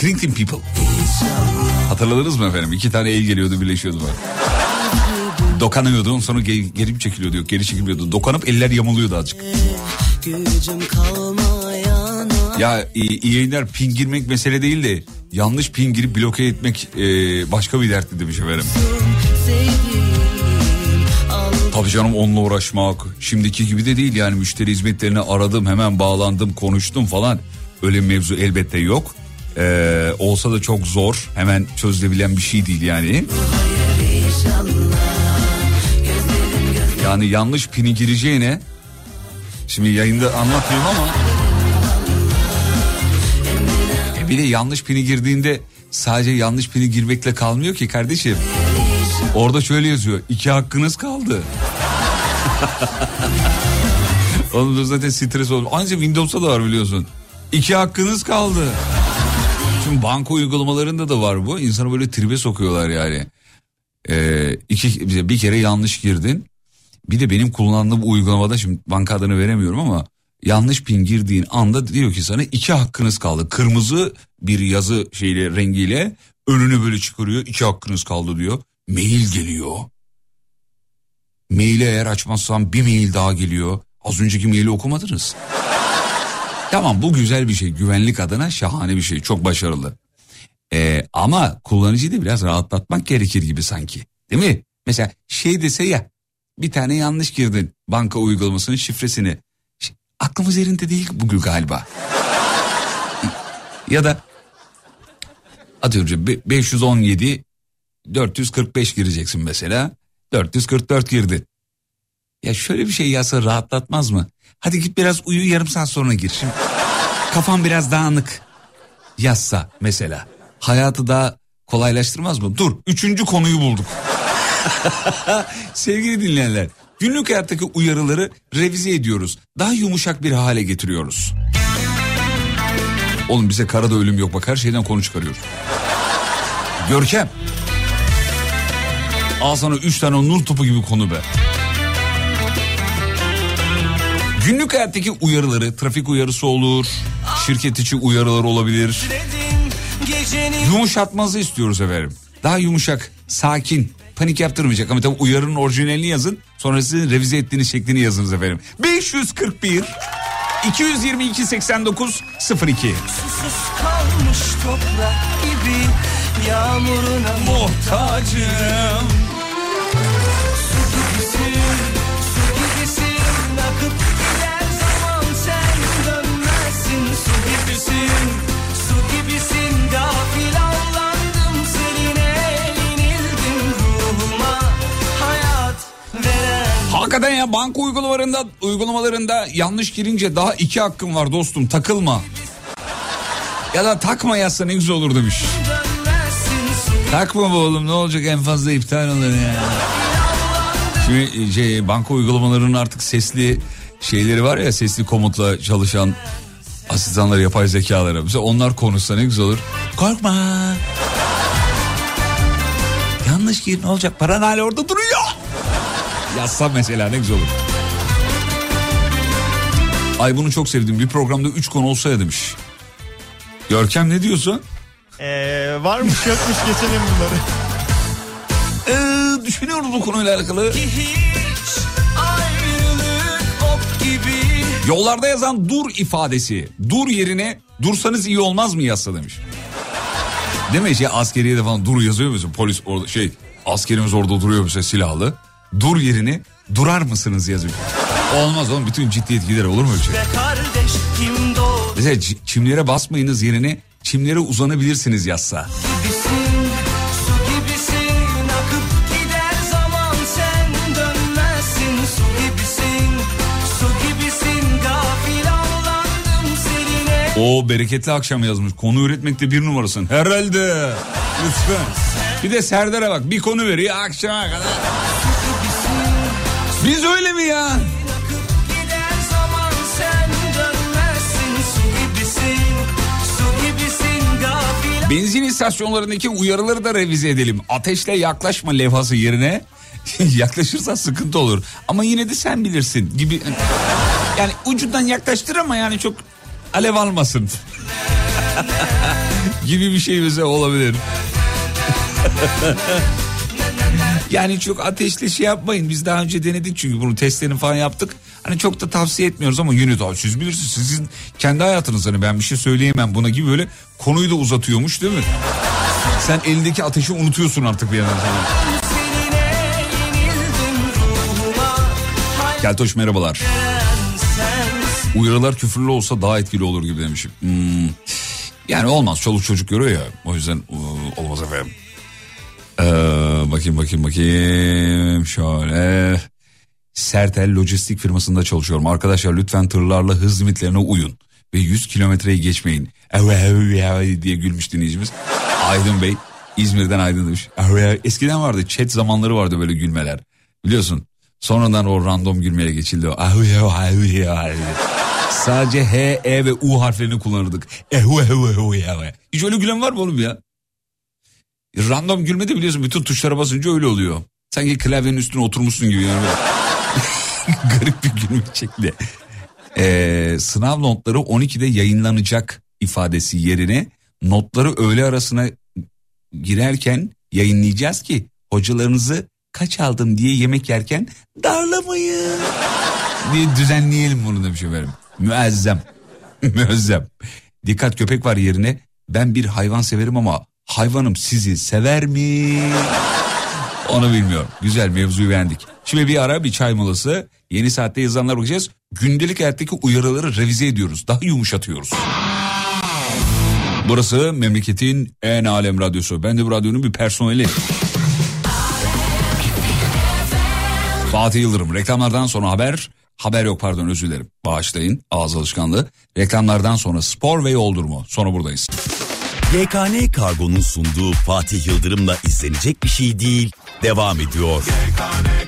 Clinton People. Hatırladınız mı efendim? İki tane el geliyordu birleşiyordu böyle. Dokanıyordu sonra geri, geri çekiliyordu yok geri çekiliyordu. Dokanıp eller yamuluyordu azıcık. Ya iyi, iyi yayınlar pin girmek mesele değil de yanlış pin girip bloke etmek e, başka bir dertti demiş efendim. al Tabii canım onunla uğraşmak şimdiki gibi de değil yani müşteri hizmetlerini aradım hemen bağlandım konuştum falan. Öyle mevzu elbette yok. Ee, olsa da çok zor hemen çözülebilen bir şey değil yani. Yani yanlış pini gireceğine şimdi yayında anlatmayayım ama E bir de yanlış pini girdiğinde sadece yanlış pini girmekle kalmıyor ki kardeşim. Orada şöyle yazıyor. iki hakkınız kaldı. Onun da zaten stres olur. Ancak Windows'ta da var biliyorsun. İki hakkınız kaldı. Şimdi banka uygulamalarında da var bu. İnsanı böyle tribe sokuyorlar yani. Ee, iki, bir kere yanlış girdin. Bir de benim kullandığım uygulamada şimdi banka adını veremiyorum ama yanlış pin girdiğin anda diyor ki sana iki hakkınız kaldı. Kırmızı bir yazı şeyle rengiyle önünü böyle çıkarıyor. iki hakkınız kaldı diyor. Mail geliyor. Maili eğer açmazsam bir mail daha geliyor. Az önceki maili okumadınız. tamam bu güzel bir şey. Güvenlik adına şahane bir şey. Çok başarılı. Ee, ama kullanıcıyı da biraz rahatlatmak gerekir gibi sanki. Değil mi? Mesela şey dese ya bir tane yanlış girdin banka uygulamasının şifresini. Aklımız yerinde değil bugün galiba. ya da atıyorum be- 517 445 gireceksin mesela. 444 girdin. Ya şöyle bir şey yazsa rahatlatmaz mı? Hadi git biraz uyu yarım saat sonra gir. Şimdi kafam biraz dağınık yazsa mesela. Hayatı daha kolaylaştırmaz mı? Dur üçüncü konuyu bulduk. Sevgili dinleyenler günlük hayattaki uyarıları revize ediyoruz. Daha yumuşak bir hale getiriyoruz. Oğlum bize karada ölüm yok bak her şeyden konu çıkarıyoruz. Görkem. Al sana üç tane nur topu gibi konu be. Günlük hayattaki uyarıları, trafik uyarısı olur, şirket içi uyarılar olabilir. Yumuşatmanızı istiyoruz efendim. Daha yumuşak, sakin, panik yaptırmayacak. Ama tabii uyarının orijinalini yazın. Sonra sizin revize ettiğiniz şeklini yazınız efendim. 541 222 89 02 Susuz kalmış toprak gibi Yağmuruna muhtacım. Su gibisin, su gibisin. Akıp gider zaman sen dönmezsin. Su gibisin, su gibisin. Gafil avlandım seninle Yenildim ruhuma. Hayat veren Hakikaten ya banka uygulamalarında uygulamalarında yanlış girince daha iki hakkım var dostum takılma. Ya da takma yazsa ne güzel olur demiş. Takma be oğlum ne olacak en fazla iptal olur ya. Şimdi şey, banka uygulamalarının artık sesli şeyleri var ya sesli komutla çalışan asistanlar yapay zekaları. Mesela onlar konuşsa ne güzel olur. Korkma. Yanlış gir ne olacak paran hala orada duruyor. Yazsa mesela ne güzel olur. Ay bunu çok sevdim. Bir programda üç konu olsa ya demiş. Görkem ne diyorsun? Ee, varmış yokmuş geçelim bunları. Ee, düşünüyoruz bu konuyla alakalı. hiç ayrılık ok gibi Yollarda yazan dur ifadesi. Dur yerine dursanız iyi olmaz mı yazsa demiş. Değil mi şey askeriyede falan dur yazıyor musun? Polis orada şey askerimiz orada duruyor mesela silahlı. Dur yerine durar mısınız yazıyor. Olmaz oğlum bütün ciddiyet gider olur mu öyle şey? Mesela çi- çimlere basmayınız yerine çimlere uzanabilirsiniz yazsa. gibisin gibisin gibisin O bereketli akşam yazmış. Konu üretmekte bir numarasın. Herhalde. Lütfen. Bir de Serdar'a bak bir konu veriyor akşama kadar. Biz öyle mi ya? Benzin istasyonlarındaki uyarıları da revize edelim. Ateşle yaklaşma levhası yerine yaklaşırsan sıkıntı olur. Ama yine de sen bilirsin gibi. Yani ucundan yaklaştır ama yani çok alev almasın. gibi bir şey mesela olabilir. yani çok ateşli şey yapmayın. Biz daha önce denedik çünkü bunu testlerini falan yaptık. Hani çok da tavsiye etmiyoruz ama yine daha siz bilirsiniz. Sizin kendi hayatınız hani ben bir şey söyleyemem buna gibi böyle konuyu da uzatıyormuş değil mi? Sen elindeki ateşi unutuyorsun artık bir yerden sonra. Keltoş merhabalar. Uyarılar küfürlü olsa daha etkili olur gibi demişim. Hmm. Yani olmaz çoluk çocuk görüyor ya o yüzden ıı, olmaz efendim. Ee, bakayım bakayım bakayım şöyle. Sertel lojistik firmasında çalışıyorum. Arkadaşlar lütfen tırlarla hız limitlerine uyun. Ve 100 kilometreyi geçmeyin. Diye gülmüş dinleyicimiz. Aydın Bey İzmir'den Aydın demiş. Eskiden vardı chat zamanları vardı böyle gülmeler. Biliyorsun sonradan o random gülmeye geçildi. o. Sadece H, E ve U harflerini kullanırdık. Hiç öyle gülen var mı oğlum ya? Random gülmede biliyorsun bütün tuşlara basınca öyle oluyor. Sanki klavyenin üstüne oturmuşsun gibi yani. Garip bir gülme şekli. Ee, sınav notları 12'de yayınlanacak ifadesi yerine notları öğle arasına girerken yayınlayacağız ki hocalarınızı kaç aldım diye yemek yerken darlamayın diye düzenleyelim bunu demiş efendim. Müezzem. Müezzem. Dikkat köpek var yerine ben bir hayvan severim ama hayvanım sizi sever mi? Onu bilmiyorum. Güzel mevzuyu beğendik. Şimdi bir ara bir çay molası. Yeni saatte yazılanlar bakacağız. Gündelik hayattaki uyarıları revize ediyoruz. Daha yumuşatıyoruz. Burası memleketin en alem radyosu. Ben de bu radyonun bir personeli. Fatih Yıldırım. Reklamlardan sonra haber. Haber yok pardon özür dilerim. Bağışlayın ağız alışkanlığı. Reklamlardan sonra spor ve yol durumu. Sonra buradayız. YKN Kargo'nun sunduğu Fatih Yıldırım'la izlenecek bir şey değil. Devam ediyor. Bana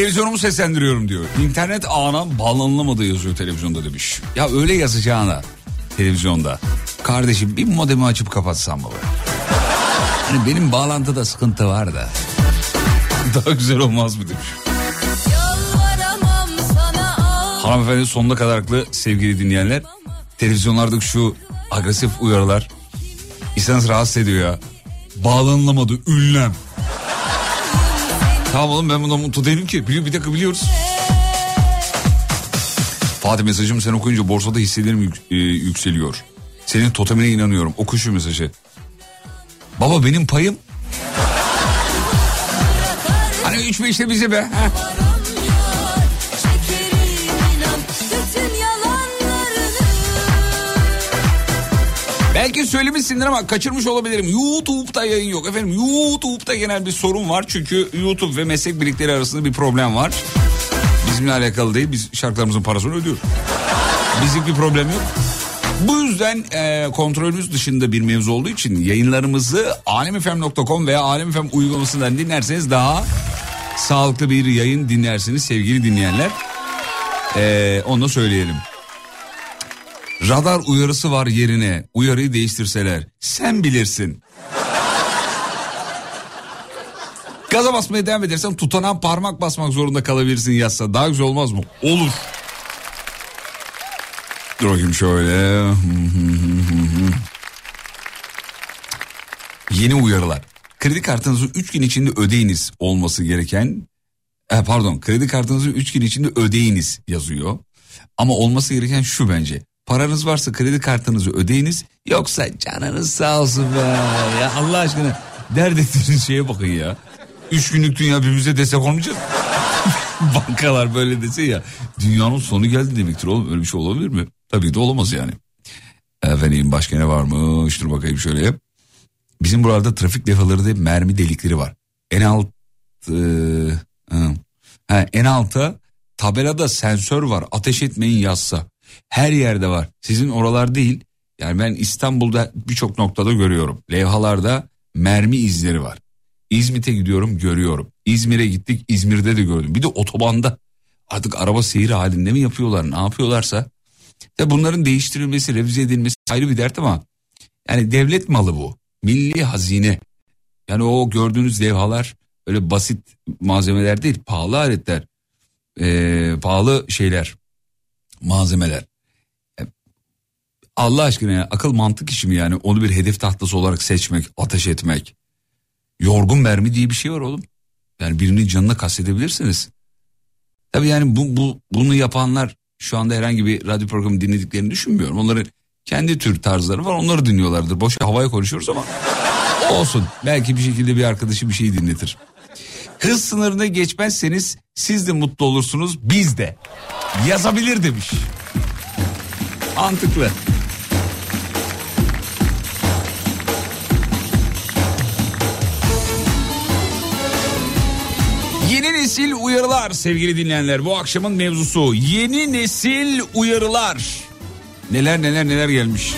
Televizyonumu seslendiriyorum diyor. İnternet ağına bağlanılamadı yazıyor televizyonda demiş. Ya öyle yazacağına televizyonda. Kardeşim bir modemi açıp kapatsam be? Hani benim bağlantıda sıkıntı var da. Daha güzel olmaz mı demiş. Hanımefendi sonuna kadar haklı sevgili dinleyenler. Televizyonlardaki şu agresif uyarılar insanı rahatsız ediyor ya. Bağlanılamadı ünlem. Tamam oğlum ben bundan mutlu değilim ki. Biliyor, bir dakika biliyoruz. Fatih mesajımı sen okuyunca borsada hisselerim yük- e, yükseliyor. Senin totemine inanıyorum. Oku şu mesajı. Baba benim payım. Hani 3-5'te bize be. heh. Belki söylemişsindir ama kaçırmış olabilirim. YouTube'da yayın yok. Efendim YouTube'da genel bir sorun var. Çünkü YouTube ve meslek birlikleri arasında bir problem var. Bizimle alakalı değil. Biz şarkılarımızın parasını ödüyoruz. Bizlik bir problem yok. Bu yüzden e, kontrolümüz dışında bir mevzu olduğu için yayınlarımızı alemfm.com veya alemfm uygulamasından dinlerseniz daha sağlıklı bir yayın dinlersiniz sevgili dinleyenler. E, onu da söyleyelim. Radar uyarısı var yerine uyarıyı değiştirseler sen bilirsin. Gaza basmaya devam edersen tutanan parmak basmak zorunda kalabilirsin yazsa. Daha güzel olmaz mı? Olur. Dur bakayım şöyle. Yeni uyarılar. Kredi kartınızı 3 gün içinde ödeyiniz olması gereken... E, pardon kredi kartınızı 3 gün içinde ödeyiniz yazıyor. Ama olması gereken şu bence. Paranız varsa kredi kartınızı ödeyiniz. Yoksa canınız sağ olsun be. Ya Allah aşkına dert ettiğiniz şeye bakın ya. Üç günlük dünya birbirimize destek olmayacak. Bankalar böyle dese ya. Dünyanın sonu geldi demektir oğlum. Öyle bir şey olabilir mi? Tabii de olamaz yani. Efendim başka ne varmış? Dur bakayım şöyle. Bizim buralarda trafik levhalarında mermi delikleri var. En alt... e, ha, en alta tabelada sensör var. Ateş etmeyin yazsa. Her yerde var. Sizin oralar değil. Yani ben İstanbul'da birçok noktada görüyorum. Levhalarda mermi izleri var. İzmit'e gidiyorum görüyorum. İzmir'e gittik İzmir'de de gördüm. Bir de otobanda artık araba seyir halinde mi yapıyorlar ne yapıyorlarsa. De bunların değiştirilmesi revize edilmesi ayrı bir dert ama yani devlet malı bu. Milli hazine. Yani o gördüğünüz levhalar öyle basit malzemeler değil pahalı aletler. Ee, pahalı şeyler malzemeler. E, Allah aşkına ya, akıl mantık işi mi yani onu bir hedef tahtası olarak seçmek ateş etmek. Yorgun mermi diye bir şey var oğlum. Yani birinin canına kastedebilirsiniz. Tabii yani bu, bu bunu yapanlar şu anda herhangi bir radyo programı dinlediklerini düşünmüyorum. Onların kendi tür tarzları var onları dinliyorlardır. Boş havaya konuşuyoruz ama olsun. Belki bir şekilde bir arkadaşı bir şey dinletir. Hız sınırını geçmezseniz siz de mutlu olursunuz biz de. Yazabilir demiş. Mantıklı. Yeni nesil uyarılar sevgili dinleyenler. Bu akşamın mevzusu yeni nesil uyarılar. Neler neler neler gelmiş.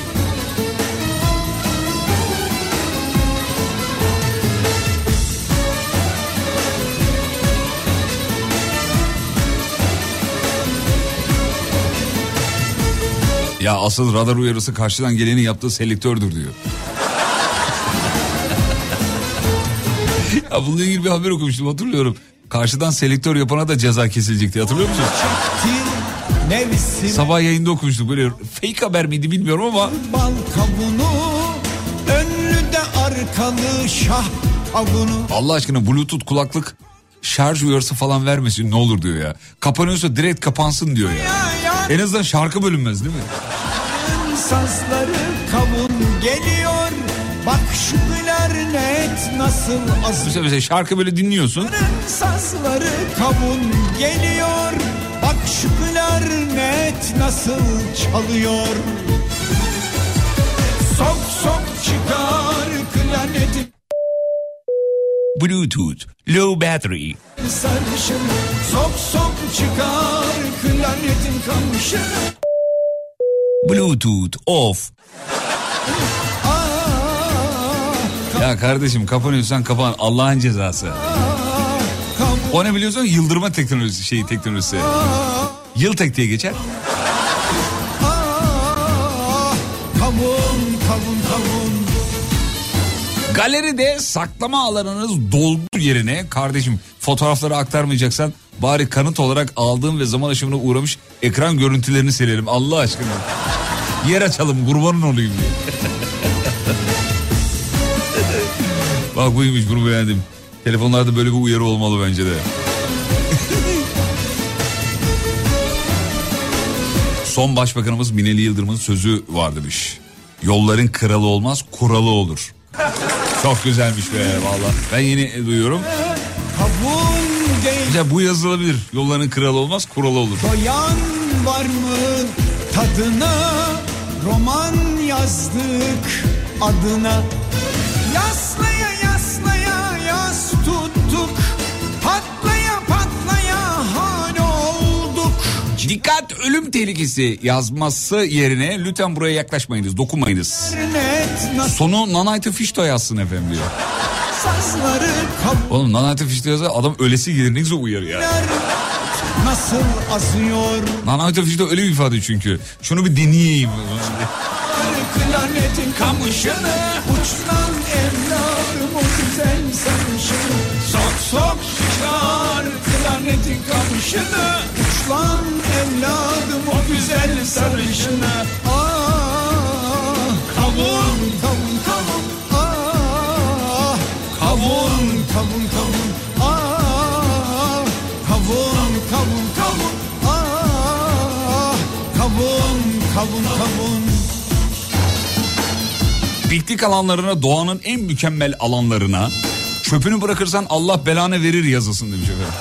Ya asıl radar uyarısı karşıdan gelenin yaptığı selektördür diyor. ya bununla ilgili bir haber okumuştum hatırlıyorum. Karşıdan selektör yapana da ceza kesilecekti hatırlıyor musun? Nefsim Sabah yayında okumuştuk böyle fake haber miydi bilmiyorum ama bal kavunu Önlü de arkalı şah kavunu Allah aşkına bluetooth kulaklık şarj uyarısı falan vermesin ne olur diyor ya. Kapanıyorsa direkt kapansın diyor ya. En azından şarkı bölünmez değil mi? Sazları kavun geliyor Bak şu klarnet nasıl azın Mesela, mesela şarkı böyle dinliyorsun. Sazları kavun geliyor Bak şu klarnet nasıl çalıyor Sok sok çıkar klarnetin Bluetooth, low battery. sarışın Sok sok çıkar klarnetin kamışını Bluetooth off. Ya kardeşim kapanıyorsan kapan Allah'ın cezası. O ne biliyorsun yıldırma teknolojisi şey teknolojisi. Yıl tek diye geçer. Galeride saklama alanınız doldu yerine kardeşim fotoğrafları aktarmayacaksan bari kanıt olarak aldığım ve zaman aşımına uğramış ekran görüntülerini silelim Allah aşkına. Yer açalım kurbanın olayım diye. Bak buymuş bunu beğendim. Telefonlarda böyle bir uyarı olmalı bence de. Son başbakanımız Binali Yıldırım'ın sözü var demiş. Yolların kralı olmaz kuralı olur. Çok güzelmiş be valla. Ben yeni duyuyorum. Mesela bu yazılabilir. Yolların kralı olmaz kuralı olur. Doyan var mı tadına Roman yazdık adına Yaslaya yaslaya yas tuttuk Patlaya patlaya hane olduk Dikkat ölüm tehlikesi yazması yerine lütfen buraya yaklaşmayınız dokunmayınız. Sonu Nanaytı Fişto yazsın efendim diyor. Oğlum Nanaytı Fişto yazsa adam ölesi gelir ne güzel uyar ya. Nasıl azıyor Nanaytı Fişto öyle bir ifade çünkü. Şunu bir deneyeyim. klarnetin kamışını Uç lan evladım o güzel sarışını Sok sok çıkar klarnetin kamışını Uç lan evladım o güzel sarışını Ah kavun kavun kavun kavun kavun Ah kavun kavun kavun Ah kavun kavun kavun Piknik alanlarına doğanın en mükemmel alanlarına çöpünü bırakırsan Allah belanı verir yazısın demiş efendim.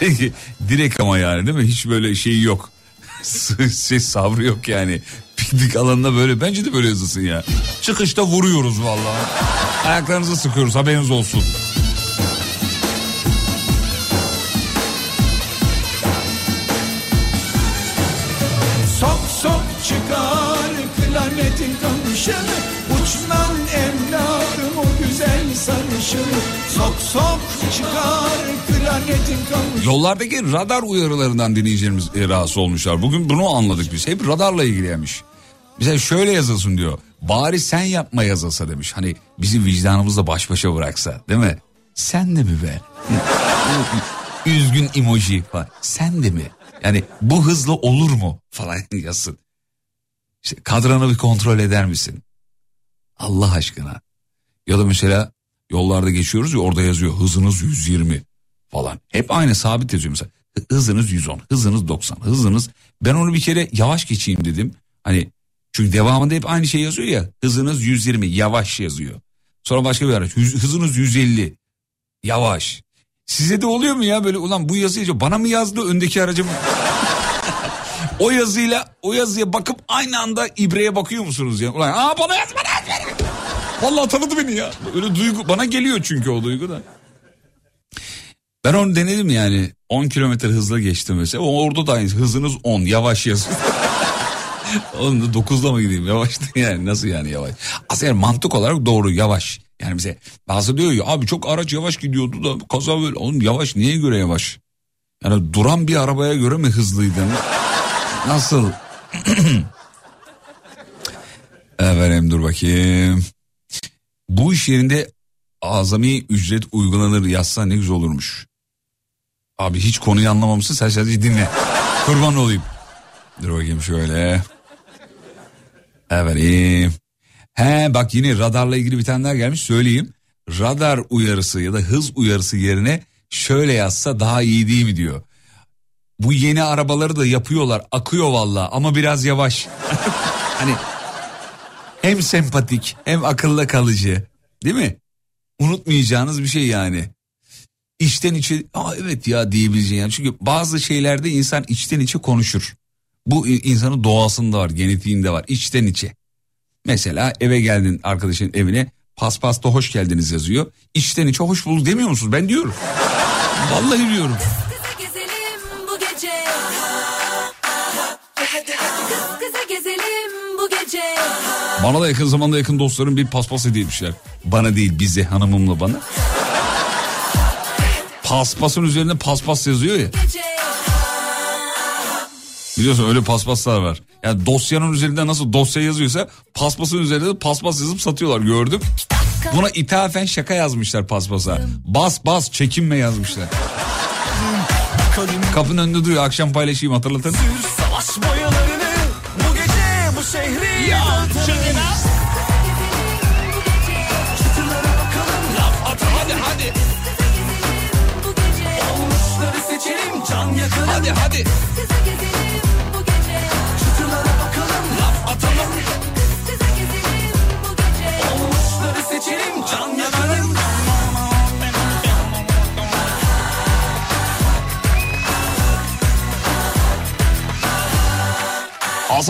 direkt, direkt ama yani değil mi? Hiç böyle şey yok. şey sabrı yok yani. Piknik alanında böyle bence de böyle yazılsın ya. Çıkışta vuruyoruz vallahi. Ayaklarınızı sıkıyoruz haberiniz olsun. Sok sok çıkar klarnetin kamışını Uç lan evladım o güzel sarışını Sok sok çıkar klarnetin kamışını Yollardaki radar uyarılarından dinleyicilerimiz e, rahatsız olmuşlar. Bugün bunu anladık biz. Hep radarla ilgiliymiş. Bize şöyle yazılsın diyor. Bari sen yapma yazılsa demiş. Hani bizi vicdanımızla baş başa bıraksa değil mi? Sen de mi be? Üzgün emoji falan. Sen de mi? Yani bu hızla olur mu falan yazsın. İşte kadranı bir kontrol eder misin? Allah aşkına. Ya da mesela yollarda geçiyoruz ya orada yazıyor hızınız 120 falan. Hep aynı sabit yazıyor mesela. Hı- Hızınız 110, hızınız 90, hızınız... Ben onu bir kere yavaş geçeyim dedim. Hani çünkü devamında hep aynı şey yazıyor ya. Hızınız 120, yavaş yazıyor. Sonra başka bir araç. "Hız- Hızınız 150, yavaş. Size de oluyor mu ya böyle ulan bu yazıyı bana mı yazdı öndeki aracı mı? o yazıyla o yazıya bakıp aynı anda ibreye bakıyor musunuz ya? Ulan aa bana yaz bana yaz, bana. Vallahi tanıdı beni ya. Öyle duygu bana geliyor çünkü o duygu da. Ben onu denedim yani 10 kilometre hızla geçtim mesela. Orada da aynı hızınız 10 yavaş yazıyor. Onu da 9'da mı gideyim yavaş yani nasıl yani yavaş. Aslında mantık olarak doğru yavaş. Yani bize bazı diyor ya abi çok araç yavaş gidiyordu da kaza böyle. Oğlum yavaş niye göre yavaş? Yani duran bir arabaya göre mi hızlıydın? Nasıl? Efendim dur bakayım. Bu iş yerinde azami ücret uygulanır yazsa ne güzel olurmuş. Abi hiç konuyu anlamamışsın sen sadece dinle. Kurban olayım. Dur bakayım şöyle. Efendim. He bak yine radarla ilgili daha gelmiş söyleyeyim. Radar uyarısı ya da hız uyarısı yerine şöyle yazsa daha iyi değil mi diyor. Bu yeni arabaları da yapıyorlar akıyor valla ama biraz yavaş. hani hem sempatik hem akılda kalıcı değil mi? Unutmayacağınız bir şey yani. İçten içe Aa, evet ya diyebileceğin yani. Çünkü bazı şeylerde insan içten içe konuşur. Bu insanın doğasında var genetiğinde var içten içe. Mesela eve geldin arkadaşın evine paspasta hoş geldiniz yazıyor. İçten içe hoş bulduk demiyor musunuz? Ben diyorum. Vallahi diyorum. Bana da yakın zamanda yakın dostlarım bir paspas hediye etmişler. Bana değil bize hanımımla bana. Paspasın üzerinde paspas yazıyor ya. Gece. Biliyorsun öyle paspaslar var. Yani dosyanın üzerinde nasıl dosya yazıyorsa paspasın üzerinde de paspas yazıp satıyorlar gördüm. Buna ithafen şaka yazmışlar paspasa. Bas bas çekinme yazmışlar. Kapının önünde duruyor akşam paylaşayım hatırlatın. Savaş boyalarını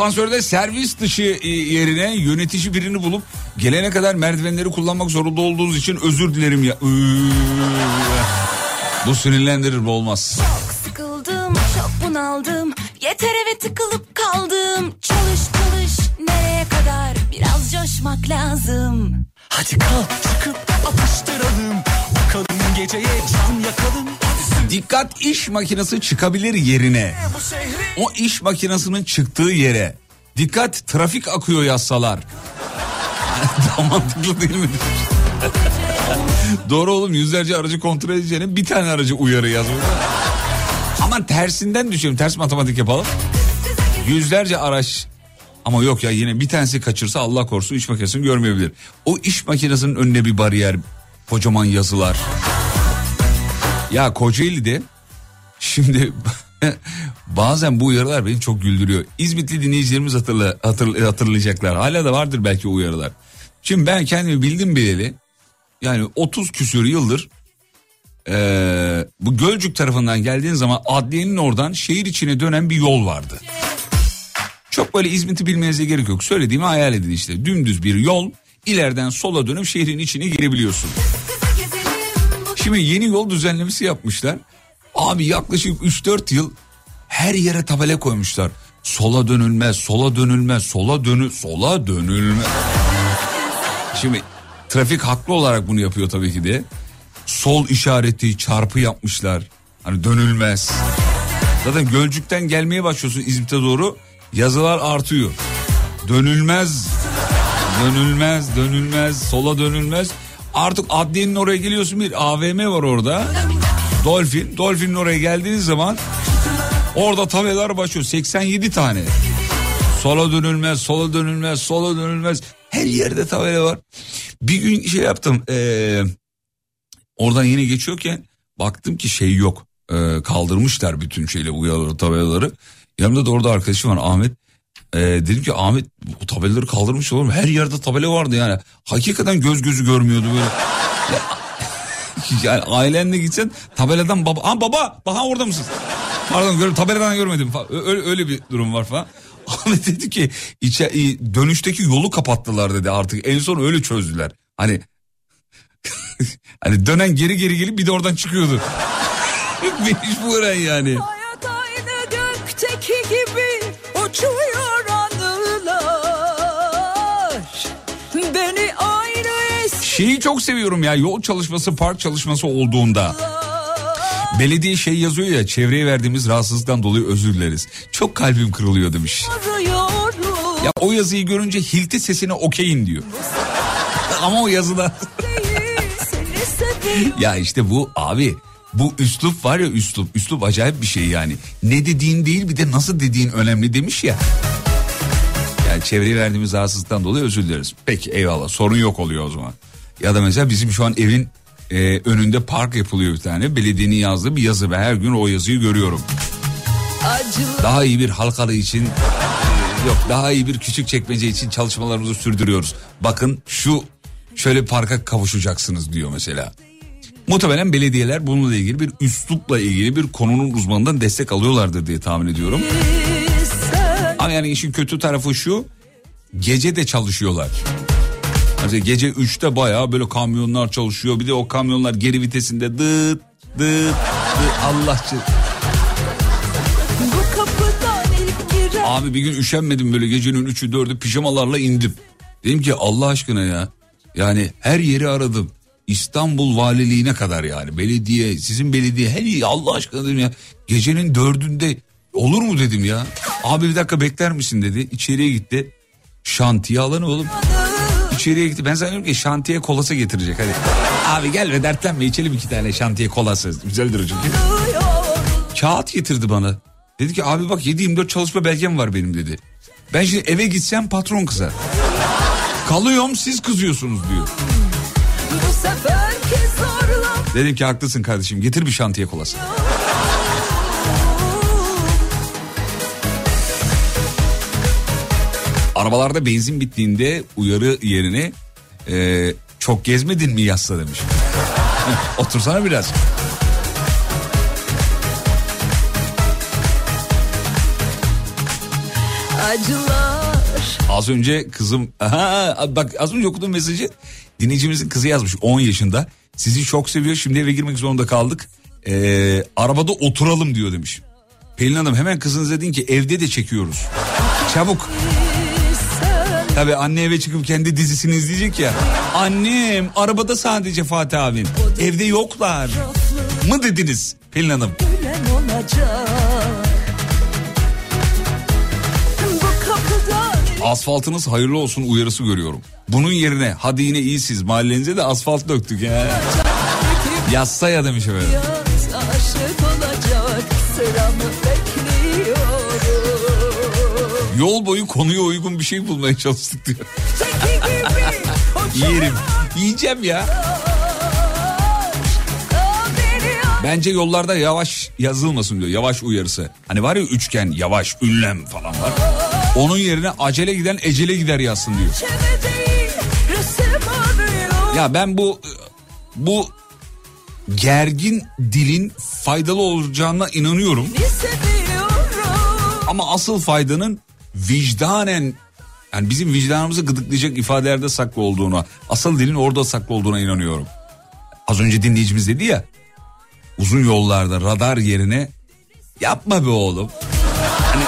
Asansörde servis dışı e, yerine yönetici birini bulup gelene kadar merdivenleri kullanmak zorunda olduğunuz için özür dilerim ya. Bu sinirlendirir bu olmaz. Sıkıldım, çok bunaldım. Yeter eve tıkılıp kaldım. Çalış çalış, nereye kadar? Biraz coşmak lazım. Hadi kalk çıkıp atıştıralım. Bakalım geceye can yakalım. Dikkat iş makinesi çıkabilir yerine. O iş makinesinin çıktığı yere. Dikkat trafik akıyor yazsalar. Daha mantıklı değil mi? Doğru oğlum yüzlerce aracı kontrol edeceğine bir tane aracı uyarı yazmış. Ama tersinden düşelim ters matematik yapalım. Yüzlerce araç ama yok ya yine bir tanesi kaçırsa Allah korusun iş makinesini görmeyebilir. O iş makinesinin önüne bir bariyer, kocaman yazılar. Ya Kocaeli'de şimdi bazen bu uyarılar beni çok güldürüyor. İzmitli dinleyicilerimiz hatırla, hatırla- hatırlayacaklar. Hala da vardır belki uyarılar. Şimdi ben kendimi bildim bileli yani 30 küsür yıldır eee, bu Gölcük tarafından geldiğin zaman adliyenin oradan şehir içine dönen bir yol vardı. Çok böyle İzmit'i bilmenize gerek yok. Söylediğimi hayal edin işte. Dümdüz bir yol ileriden sola dönüp şehrin içine girebiliyorsun. Şimdi yeni yol düzenlemesi yapmışlar. Abi yaklaşık 3-4 yıl her yere tabela koymuşlar. Sola dönülmez, sola dönülmez, sola dönü, sola dönülmez. Şimdi trafik haklı olarak bunu yapıyor tabii ki de. Sol işareti çarpı yapmışlar. Hani dönülmez. Zaten Gölcük'ten gelmeye başlıyorsun İzmit'e doğru. Yazılar artıyor. Dönülmez. Dönülmez, dönülmez, sola dönülmez. Artık adliyenin oraya geliyorsun bir AVM var orada. Dolphin. Dolphin'in oraya geldiğiniz zaman orada tabelalar başlıyor. 87 tane. Sola dönülmez, sola dönülmez, sola dönülmez. Her yerde tabela var. Bir gün şey yaptım. eee, oradan yine geçiyorken baktım ki şey yok. Eee, kaldırmışlar bütün şeyle uyarıları, tabelaları. Yanımda da orada arkadaşım var Ahmet. Eee, dedim ki Ahmet bu tabelaları kaldırmış olur mu? Her yerde tabela vardı yani. Hakikaten göz gözü görmüyordu böyle. yani ailenle gitsen tabeladan baba. Aa baba, baba orada mısın? Pardon gör, tabeladan görmedim Öyle, öyle bir durum var falan. Ahmet dedi ki içe, dönüşteki yolu kapattılar dedi artık. En son öyle çözdüler. Hani hani dönen geri geri gelip bir de oradan çıkıyordu. Mecburen yani. Hayat Şeyi çok seviyorum ya yol çalışması park çalışması olduğunda. Belediye şey yazıyor ya çevreye verdiğimiz rahatsızlıktan dolayı özür dileriz. Çok kalbim kırılıyor demiş. Ya o yazıyı görünce hilti sesine okeyim diyor. Ama o yazıda ya işte bu abi bu üslup var ya üslup üslup acayip bir şey yani. Ne dediğin değil bir de nasıl dediğin önemli demiş ya. Yani çevreye verdiğimiz rahatsızlıktan dolayı özür dileriz. Peki eyvallah sorun yok oluyor o zaman. Ya da mesela bizim şu an evin e, önünde park yapılıyor bir tane. Belediyenin yazdığı bir yazı ve her gün o yazıyı görüyorum. Acılar Daha iyi bir halkalı için e, yok daha iyi bir küçük çekmece için çalışmalarımızı sürdürüyoruz. Bakın şu şöyle parka kavuşacaksınız diyor mesela. Muhtemelen belediyeler bununla ilgili bir üslupla ilgili bir konunun uzmanından destek alıyorlardır diye tahmin ediyorum. Ama yani işin kötü tarafı şu gece de çalışıyorlar. Mesela gece 3'te bayağı böyle kamyonlar çalışıyor. Bir de o kamyonlar geri vitesinde dıt dıt dıt Allah Abi bir gün üşenmedim böyle gecenin 3'ü 4'ü pijamalarla indim. Dedim ki Allah aşkına ya. Yani her yeri aradım. İstanbul valiliğine kadar yani belediye sizin belediye her yeri Allah aşkına dedim ya. Gecenin dördünde olur mu dedim ya. Abi bir dakika bekler misin dedi. İçeriye gitti. Şantiye alanı oğlum. İçeriye gitti. Ben zannediyorum ki şantiye kolası getirecek hadi. Abi gel ve dertlenme içelim iki tane şantiye kolası. Güzeldir çünkü. Kağıt getirdi bana. Dedi ki abi bak 7-24 çalışma belgem var benim dedi. Ben şimdi eve gitsem patron kızar. Kalıyorum siz kızıyorsunuz diyor. Dedim ki haklısın kardeşim getir bir şantiye kolası. Arabalarda benzin bittiğinde uyarı yerine e, çok gezmedin mi yazsa demiş. Otursana biraz. acılar Az önce kızım Aha, bak az önce okuduğum mesajı dinleyicimizin kızı yazmış 10 yaşında. Sizi çok seviyor şimdi eve girmek zorunda kaldık. Ee, arabada oturalım diyor demiş. Pelin Hanım hemen kızınıza deyin ki evde de çekiyoruz. Çabuk. Tabii anne eve çıkıp kendi dizisini izleyecek ya. Annem arabada sadece Fatih abin. Evde yoklar. Mı dediniz? Pelin Hanım. Asfaltınız hayırlı olsun uyarısı görüyorum. Bunun yerine hadi yine iyisiz mahallenize de asfalt döktük ya. Yazsa ya demiş efendim. Yol boyu konuya uygun bir şey bulmaya çalıştık diyor. Yerim. Yiyeceğim ya. Bence yollarda yavaş yazılmasın diyor. Yavaş uyarısı. Hani var ya üçgen yavaş ünlem falan var. Onun yerine acele giden ecele gider yazsın diyor. Ya ben bu bu gergin dilin faydalı olacağına inanıyorum. Ama asıl faydanın vicdanen yani bizim vicdanımızı gıdıklayacak ifadelerde saklı olduğuna, asıl dilin orada saklı olduğuna inanıyorum. Az önce dinleyicimiz dedi ya, uzun yollarda radar yerine yapma be oğlum. Hani-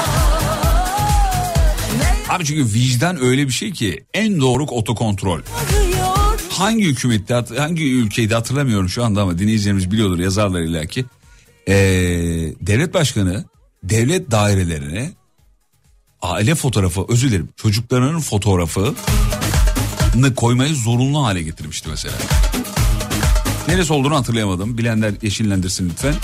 Abi çünkü vicdan öyle bir şey ki en doğru otokontrol. Hangi hükümette, hangi ülkeydi hatırlamıyorum şu anda ama dinleyicilerimiz biliyordur yazarlar illaki. Ee, devlet başkanı devlet dairelerine aile fotoğrafı özür dilerim çocuklarının fotoğrafını koymayı zorunlu hale getirmişti mesela. Neresi olduğunu hatırlayamadım. Bilenler yeşillendirsin lütfen.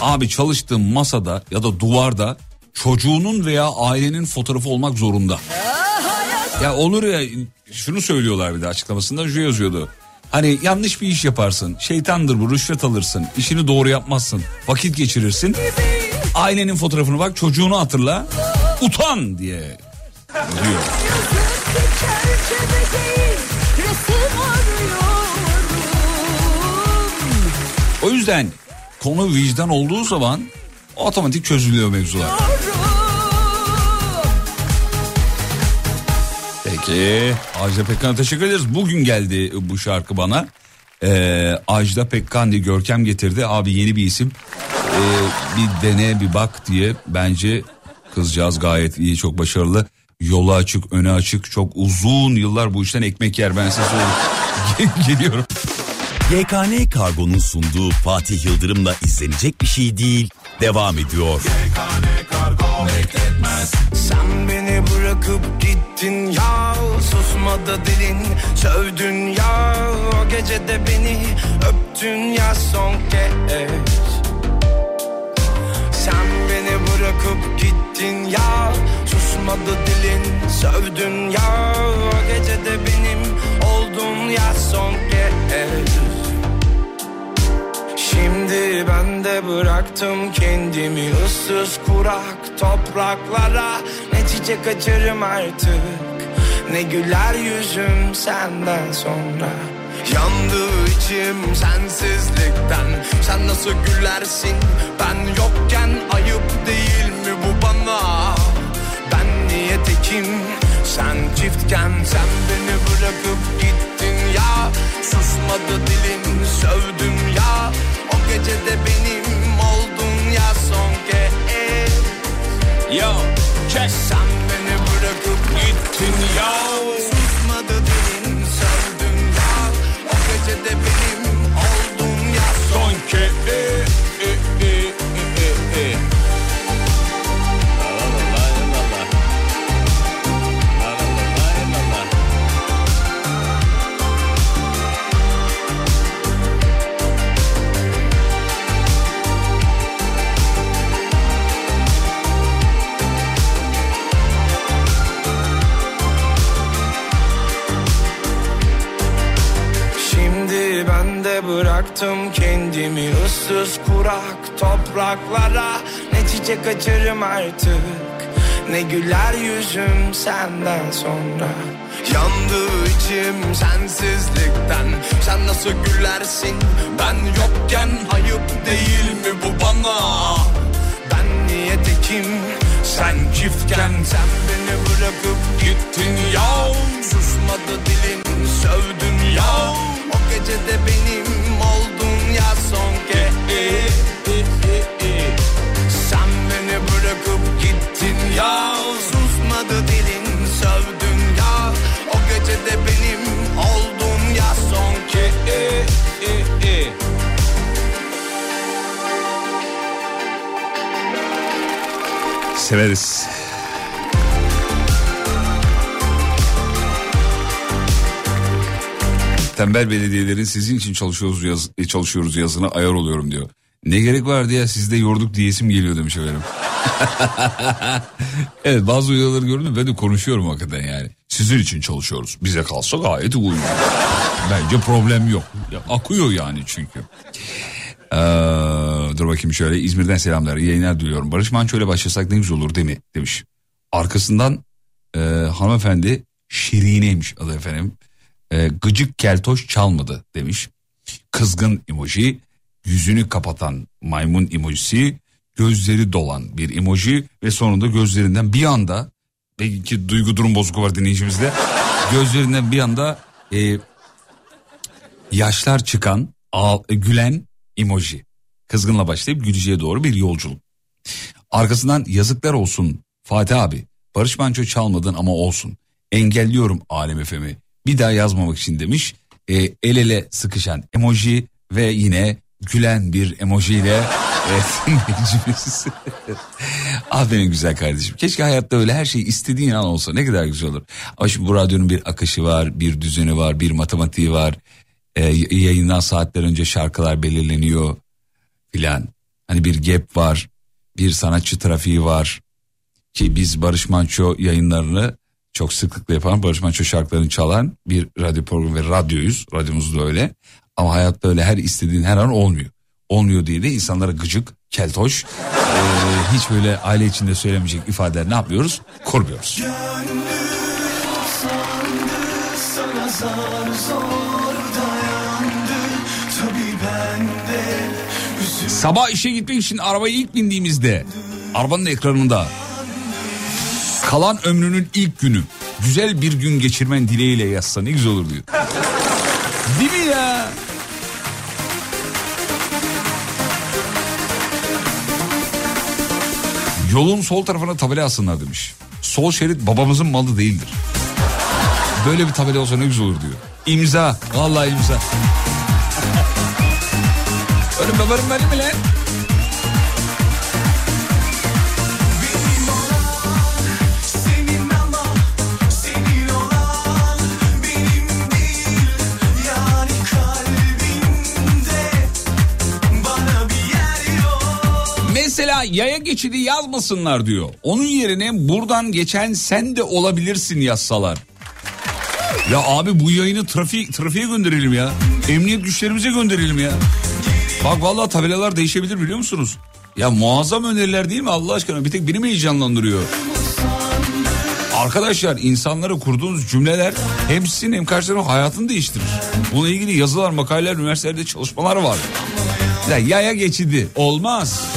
Abi çalıştığım masada ya da duvarda çocuğunun veya ailenin fotoğrafı olmak zorunda. Ya olur ya şunu söylüyorlar bir de açıklamasında şu yazıyordu. Hani yanlış bir iş yaparsın. Şeytandır bu rüşvet alırsın. işini doğru yapmazsın. Vakit geçirirsin. Ailenin fotoğrafını bak çocuğunu hatırla. Utan diye diyor. O yüzden konu vicdan olduğu zaman otomatik çözülüyor mevzular. Peki Ajda Pekkan'a teşekkür ederiz. Bugün geldi bu şarkı bana. Ee, Ajda Pekkan diye Görkem getirdi. Abi yeni bir isim. Ee, bir dene bir bak diye bence kızcağız gayet iyi çok başarılı. Yolu açık öne açık çok uzun yıllar bu işten ekmek yer ben size söyleyeyim. Geliyorum. YKN Kargo'nun sunduğu Fatih Yıldırım'la izlenecek bir şey değil. Devam ediyor. Sen beni bırakıp gittin ya Susmadı dilin sövdün ya O gece de beni öptün ya son kez Sen beni bırakıp gittin ya? Susmadı dilin sövdün ya. O gece de benim oldun ya son kez. Şimdi ben de bıraktım kendimi ıssız kurak topraklara. Ne çiçek açarım artık ne güler yüzüm senden sonra. Yandı içim sensizlikten Sen nasıl gülersin? Ben yokken ayıp tekim. Sen çiftken Sen beni bırakıp gittin ya. Susmadı dilin sövdüm ya. O gece de benim oldun ya son kez. Yo check Sen beni bırakıp gittin ya. Susmadı dilin sövdüm ya. O gece de benim bıraktım kendimi ıssız kurak topraklara. Ne çiçek açarım artık ne güler yüzüm senden sonra. Yandı içim sensizlikten Sen nasıl gülersin? Ben yokken Ayıp değil mi bu bana? Ben niye tekim sen çiftken. Sen beni bırakıp gittin ya Susmadı dilin sövdün ya o gece de benim oldun ya son ke Sen beni bırakıp gittin ya. Susmadı dilin sövdün ya. O gece de benim oldun ya son ke Severiz. Tembel belediyelerin sizin için çalışıyoruz yaz, çalışıyoruz yazına ayar oluyorum diyor. Ne gerek vardı ya sizde yorduk diyesim geliyor demiş efendim. evet bazı uyarıları gördüm ben de konuşuyorum hakikaten yani. Sizin için çalışıyoruz. Bize kalsa gayet uygun. Bence problem yok. Ya, akıyor yani çünkü. Ee, dur bakayım şöyle İzmir'den selamlar yayınlar diliyorum. Barış Manço ile başlasak ne güzel olur değil mi demiş. Arkasından e, hanımefendi Şirine'ymiş adı efendim. E, gıcık keltoş çalmadı demiş. Kızgın emoji, yüzünü kapatan maymun emojisi, gözleri dolan bir emoji ve sonunda gözlerinden bir anda belki duygu durum bozukluğu var dinleyicimizde. gözlerinden bir anda e, yaşlar çıkan, ağ, gülen emoji. Kızgınla başlayıp güleceğe doğru bir yolculuk. Arkasından yazıklar olsun Fatih abi. Barış Manço çalmadın ama olsun. Engelliyorum Alem efemi. Bir daha yazmamak için demiş. E, el ele sıkışan emoji ve yine gülen bir emojiyle evet, dinleyicimiz. Aferin güzel kardeşim. Keşke hayatta öyle her şey istediğin an olsa ne kadar güzel olur. Ama şimdi bu radyonun bir akışı var, bir düzeni var, bir matematiği var. E, yayından saatler önce şarkılar belirleniyor filan. Hani bir gap var, bir sanatçı trafiği var. Ki biz Barış Manço yayınlarını çok sıklıkla yapan Barış Manço şarkılarını çalan bir radyo programı ve radyoyuz. Radyomuz da öyle. Ama hayatta öyle her istediğin her an olmuyor. Olmuyor diye de insanlara gıcık, keltoş, e, hiç böyle aile içinde söylemeyecek ifadeler ne yapıyoruz? Kurmuyoruz. Sabah işe gitmek için arabaya ilk bindiğimizde arabanın ekranında kalan ömrünün ilk günü güzel bir gün geçirmen dileğiyle yazsa ne güzel olur diyor. Değil mi ya? Yolun sol tarafına tabela alsınlar demiş. Sol şerit babamızın malı değildir. Böyle bir tabela olsa ne güzel olur diyor. İmza. Vallahi imza. Öyle babanın benim mi lan? Mesela yaya geçidi yazmasınlar diyor. Onun yerine buradan geçen sen de olabilirsin yazsalar. Ya abi bu yayını trafik trafiğe gönderelim ya. Emniyet güçlerimize gönderelim ya. Bak vallahi tabelalar değişebilir biliyor musunuz? Ya muazzam öneriler değil mi Allah aşkına? Bir tek beni mi heyecanlandırıyor? Arkadaşlar insanlara kurduğunuz cümleler hem sizin hem karşı tarafın hayatını değiştirir. Bununla ilgili yazılar, makaleler, üniversitelerde çalışmalar var. Ya yaya geçidi olmaz.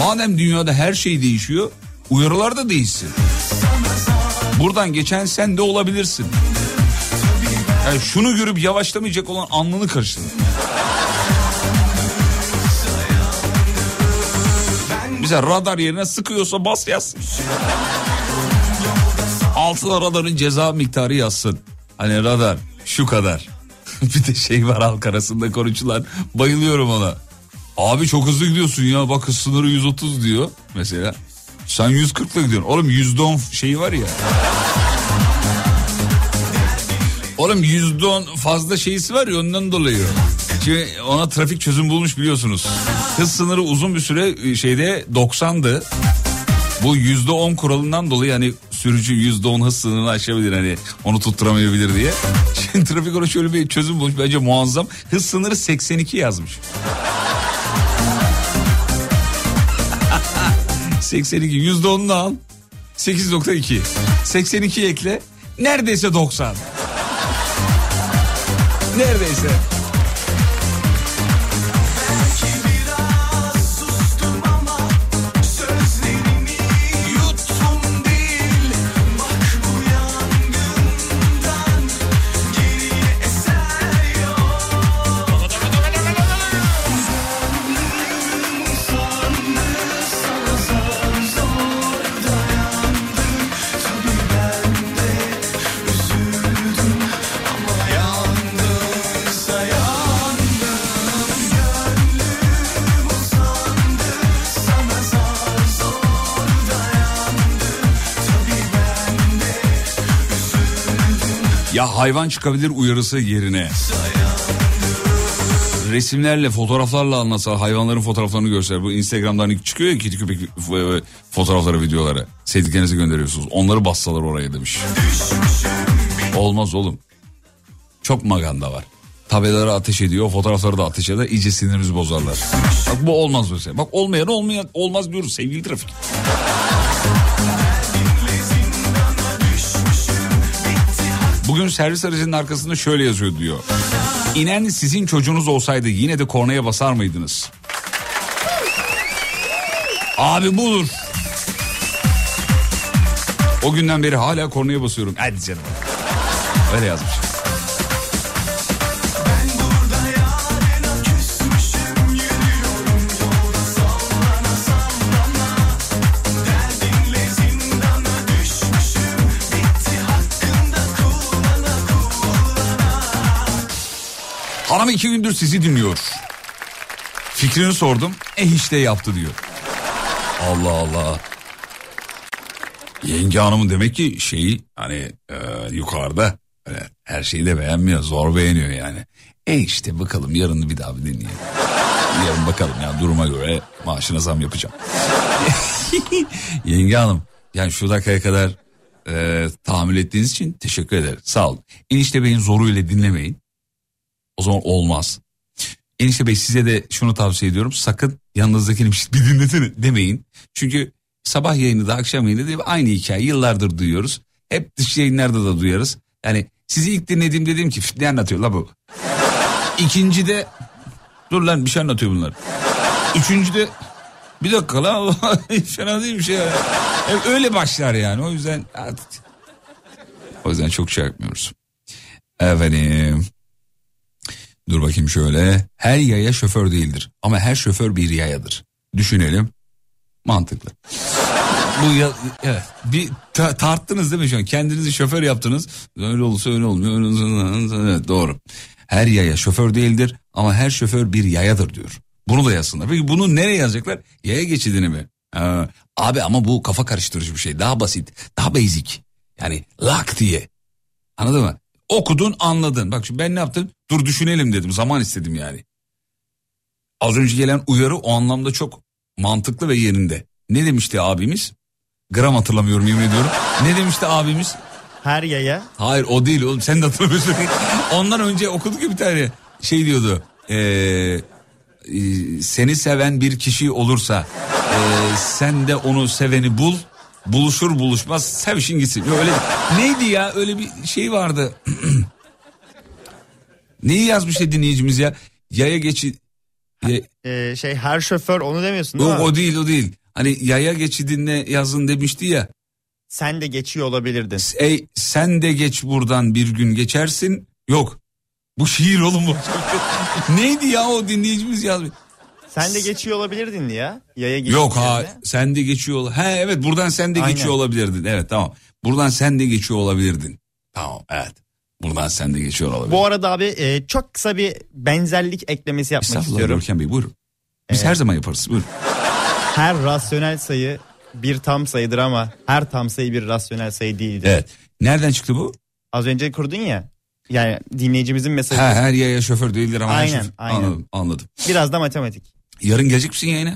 Madem dünyada her şey değişiyor, uyarılar da değişsin. Buradan geçen sen de olabilirsin. Yani şunu görüp yavaşlamayacak olan alnını karıştırın. Mesela radar yerine sıkıyorsa bas yazsın. Altına radarın ceza miktarı yazsın. Hani radar şu kadar. bir de şey var halk arasında konuşulan. Bayılıyorum ona. Abi çok hızlı gidiyorsun ya bak hız sınırı 130 diyor mesela. Sen 140 ile gidiyorsun. Oğlum %10 şeyi var ya. Oğlum %10 fazla şeysi var ya ondan dolayı. Şimdi ona trafik çözüm bulmuş biliyorsunuz. Hız sınırı uzun bir süre şeyde 90'dı. Bu %10 kuralından dolayı hani sürücü %10 hız sınırını aşabilir hani onu tutturamayabilir diye. Şimdi trafik ona şöyle bir çözüm bulmuş bence muazzam. Hız sınırı 82 yazmış. 82 %10'unu al. 8.2. 82 ekle. Neredeyse 90. Neredeyse. Hayvan çıkabilir uyarısı yerine. Resimlerle, fotoğraflarla anlatsa hayvanların fotoğraflarını görseler. Bu Instagram'dan hani çıkıyor ya kedi köpek e, fotoğrafları, videoları. Sevdiklerinizi gönderiyorsunuz. Onları bassalar oraya demiş. Olmaz oğlum. Çok maganda var. Tabelalara ateş ediyor, fotoğrafları da ateş eder. iyice sinirimizi bozarlar. Bak bu olmaz mesela. Bak olmayan olmayan olmaz diyoruz sevgili trafik. Bugün servis aracının arkasında şöyle yazıyor diyor. İnen sizin çocuğunuz olsaydı yine de kornaya basar mıydınız? Abi budur. O günden beri hala kornaya basıyorum. Hadi canım. Öyle yazmış. Hanım iki gündür sizi dinliyor. Fikrini sordum. E işte yaptı diyor. Allah Allah. Yenge hanımın demek ki şeyi hani e, yukarıda öyle her şeyi de beğenmiyor zor beğeniyor yani. E işte bakalım yarın bir daha bir dinleyelim. Yarın bakalım ya duruma göre maaşına zam yapacağım. Yenge hanım yani şu dakikaya kadar e, tahammül ettiğiniz için teşekkür ederim. Sağ olun. Enişte Bey'in zoruyla dinlemeyin. O zaman olmaz. Enişte Bey size de şunu tavsiye ediyorum. Sakın yanınızdakini bir dinlesene demeyin. Çünkü sabah yayını da akşam yayını da aynı hikaye yıllardır duyuyoruz. Hep dış yayınlarda da duyarız. Yani sizi ilk dinlediğim dedim ki ne anlatıyor la bu. İkinci de dur lan bir şey anlatıyor bunlar. Üçüncü de bir dakika la fena değil bir şey ya. Hep öyle başlar yani o yüzden. O yüzden çok şey yapmıyoruz. Efendim. Dur bakayım şöyle. Her yaya şoför değildir ama her şoför bir yayadır. Düşünelim. Mantıklı. Bu ya, evet. Bir ta- tarttınız değil mi şu an? Kendinizi şoför yaptınız. Öyle olursa öyle olmuyor. Evet, doğru. Her yaya şoför değildir ama her şoför bir yayadır diyor. Bunu da yazsınlar. Peki bunu nereye yazacaklar? Yaya geçidini mi? Ha, abi ama bu kafa karıştırıcı bir şey. Daha basit. Daha basic. Yani lak diye. Anladın mı? Okudun anladın. Bak şimdi ben ne yaptım? Dur düşünelim dedim. Zaman istedim yani. Az önce gelen uyarı o anlamda çok mantıklı ve yerinde. Ne demişti abimiz? Gram hatırlamıyorum yemin ediyorum. Ne demişti abimiz? Her yaya Hayır o değil oğlum sen de hatırlamıyorsun. Ondan önce okuduk ya bir tane şey diyordu. Ee, e, seni seven bir kişi olursa e, sen de onu seveni bul. Buluşur buluşmaz sevişin gitsin. Öyle neydi ya öyle bir şey vardı. Neyi yazmıştı dinleyicimiz ya? Yaya geçi... Ya- e, şey her şoför onu demiyorsun değil Yok mi? o değil o değil. Hani yaya geçidine yazın demişti ya. Sen de geçiyor olabilirdin. Ey sen de geç buradan bir gün geçersin. Yok. Bu şiir oğlum bu. Neydi ya o dinleyicimiz yazmış. Sen de geçiyor olabilirdin ya. Yaya. Yok ha sen de geçiyor He evet buradan sen de Aynen. geçiyor olabilirdin. Evet tamam. Buradan sen de geçiyor olabilirdin. Tamam evet. Buradan sen de geçiyor olabilirdin. Bu arada abi e, çok kısa bir benzerlik eklemesi yapmak Estağfurullah istiyorum. Görkem Bey buyurun. Biz Evet. her zaman yaparız buyurun. Her rasyonel sayı bir tam sayıdır ama her tam sayı bir rasyonel sayı değildir. Evet. Nereden çıktı bu? Az önce kurdun ya. Yani dinleyicimizin mesajı. Ha, her yaya şoför değildir ama her Aynen, şoför- aynen. Anladım anladım. Biraz da matematik. Yarın gelecek misin yayına?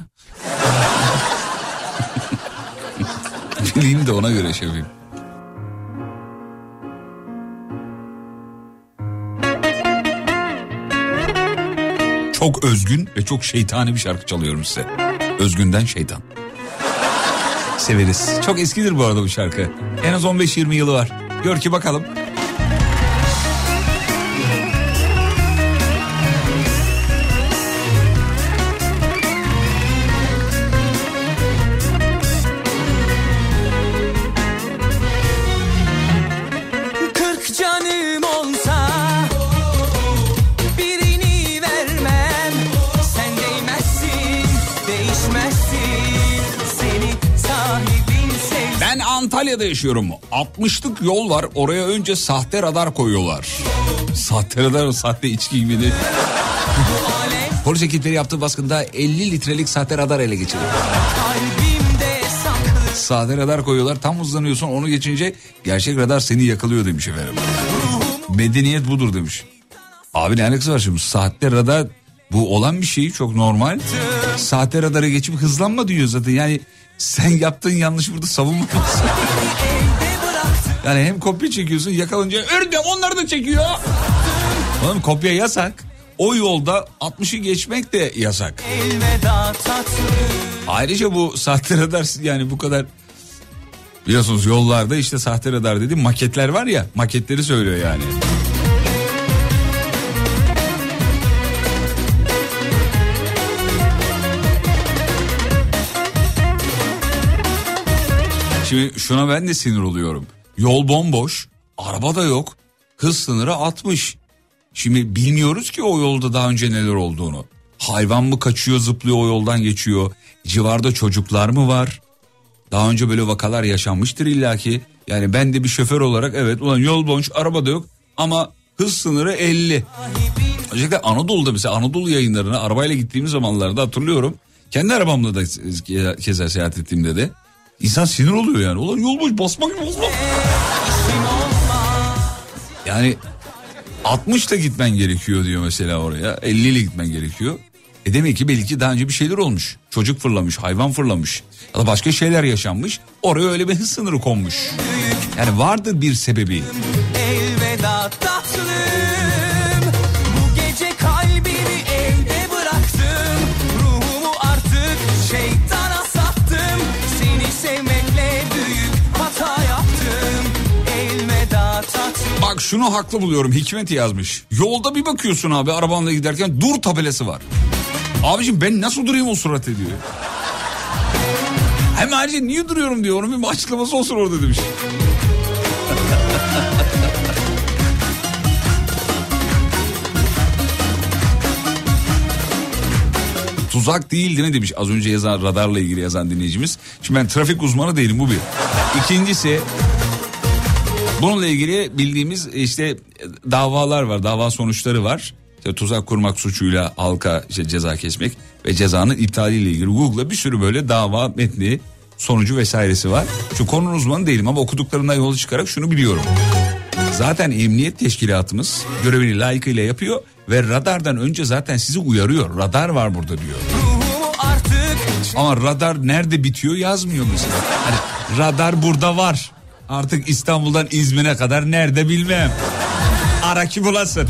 Bileyim de ona göre şey yapayım. Çok özgün ve çok şeytani bir şarkı çalıyorum size. Özgünden şeytan. Severiz. Çok eskidir bu arada bu şarkı. En az 15-20 yılı var. Gör ki bakalım. Antalya'da yaşıyorum. 60'lık yol var. Oraya önce sahte radar koyuyorlar. Sahte radar, sahte içki gibi de. Polis ekipleri yaptığı baskında 50 litrelik sahte radar ele saklı Sahte radar koyuyorlar. Tam hızlanıyorsun onu geçince gerçek radar seni yakalıyor demiş efendim. Medeniyet budur demiş. Abi ne alakası var şimdi saatte radar bu olan bir şey çok normal. Saatte radara geçip hızlanma diyor zaten yani sen yaptığın yanlış burada savunma. yani hem kopya çekiyorsun yakalanınca ördem onlar da çekiyor. Oğlum kopya yasak. O yolda 60'ı geçmek de yasak. Ayrıca bu sahte radar yani bu kadar biliyorsunuz yollarda işte sahte radar dedi maketler var ya maketleri söylüyor yani. Şimdi şuna ben de sinir oluyorum. Yol bomboş, araba da yok. Hız sınırı 60. Şimdi bilmiyoruz ki o yolda daha önce neler olduğunu. Hayvan mı kaçıyor, zıplıyor o yoldan geçiyor. Civarda çocuklar mı var? Daha önce böyle vakalar yaşanmıştır illaki. Yani ben de bir şoför olarak evet ulan yol boş, araba da yok ama hız sınırı 50. Özellikle Anadolu'da mesela Anadolu yayınlarına arabayla gittiğimiz zamanlarda hatırlıyorum. Kendi arabamla da ke- keza seyahat ettiğimde de insan sinir oluyor yani. Ulan yol boş basmak basmak. Yani 60 ile gitmen gerekiyor diyor mesela oraya. 50 ile gitmen gerekiyor. E demek ki belki daha önce bir şeyler olmuş. Çocuk fırlamış, hayvan fırlamış. Ya da başka şeyler yaşanmış. Oraya öyle bir hız sınırı konmuş. Yani vardır bir sebebi. Elveda tatlım Bak şunu haklı buluyorum Hikmet yazmış. Yolda bir bakıyorsun abi arabanla giderken dur tabelası var. Abicim ben nasıl durayım o surat ediyor. Hem ayrıca niye duruyorum diyor onun bir açıklaması olsun orada demiş. Tuzak değil değil mi demiş az önce yazan radarla ilgili yazan dinleyicimiz. Şimdi ben trafik uzmanı değilim bu bir. İkincisi Bununla ilgili bildiğimiz işte davalar var, dava sonuçları var. İşte tuzak kurmak suçuyla halka işte ceza kesmek ve cezanın iptaliyle ilgili Google'da bir sürü böyle dava metni, sonucu vesairesi var. Şu konunun uzmanı değilim ama okuduklarımdan yola çıkarak şunu biliyorum. Zaten emniyet teşkilatımız görevini layıkıyla yapıyor ve radardan önce zaten sizi uyarıyor. Radar var burada diyor. Ama radar nerede bitiyor yazmıyor mesela. Hani radar burada var. Artık İstanbul'dan İzmir'e kadar nerede bilmem. Ara ki bulasın.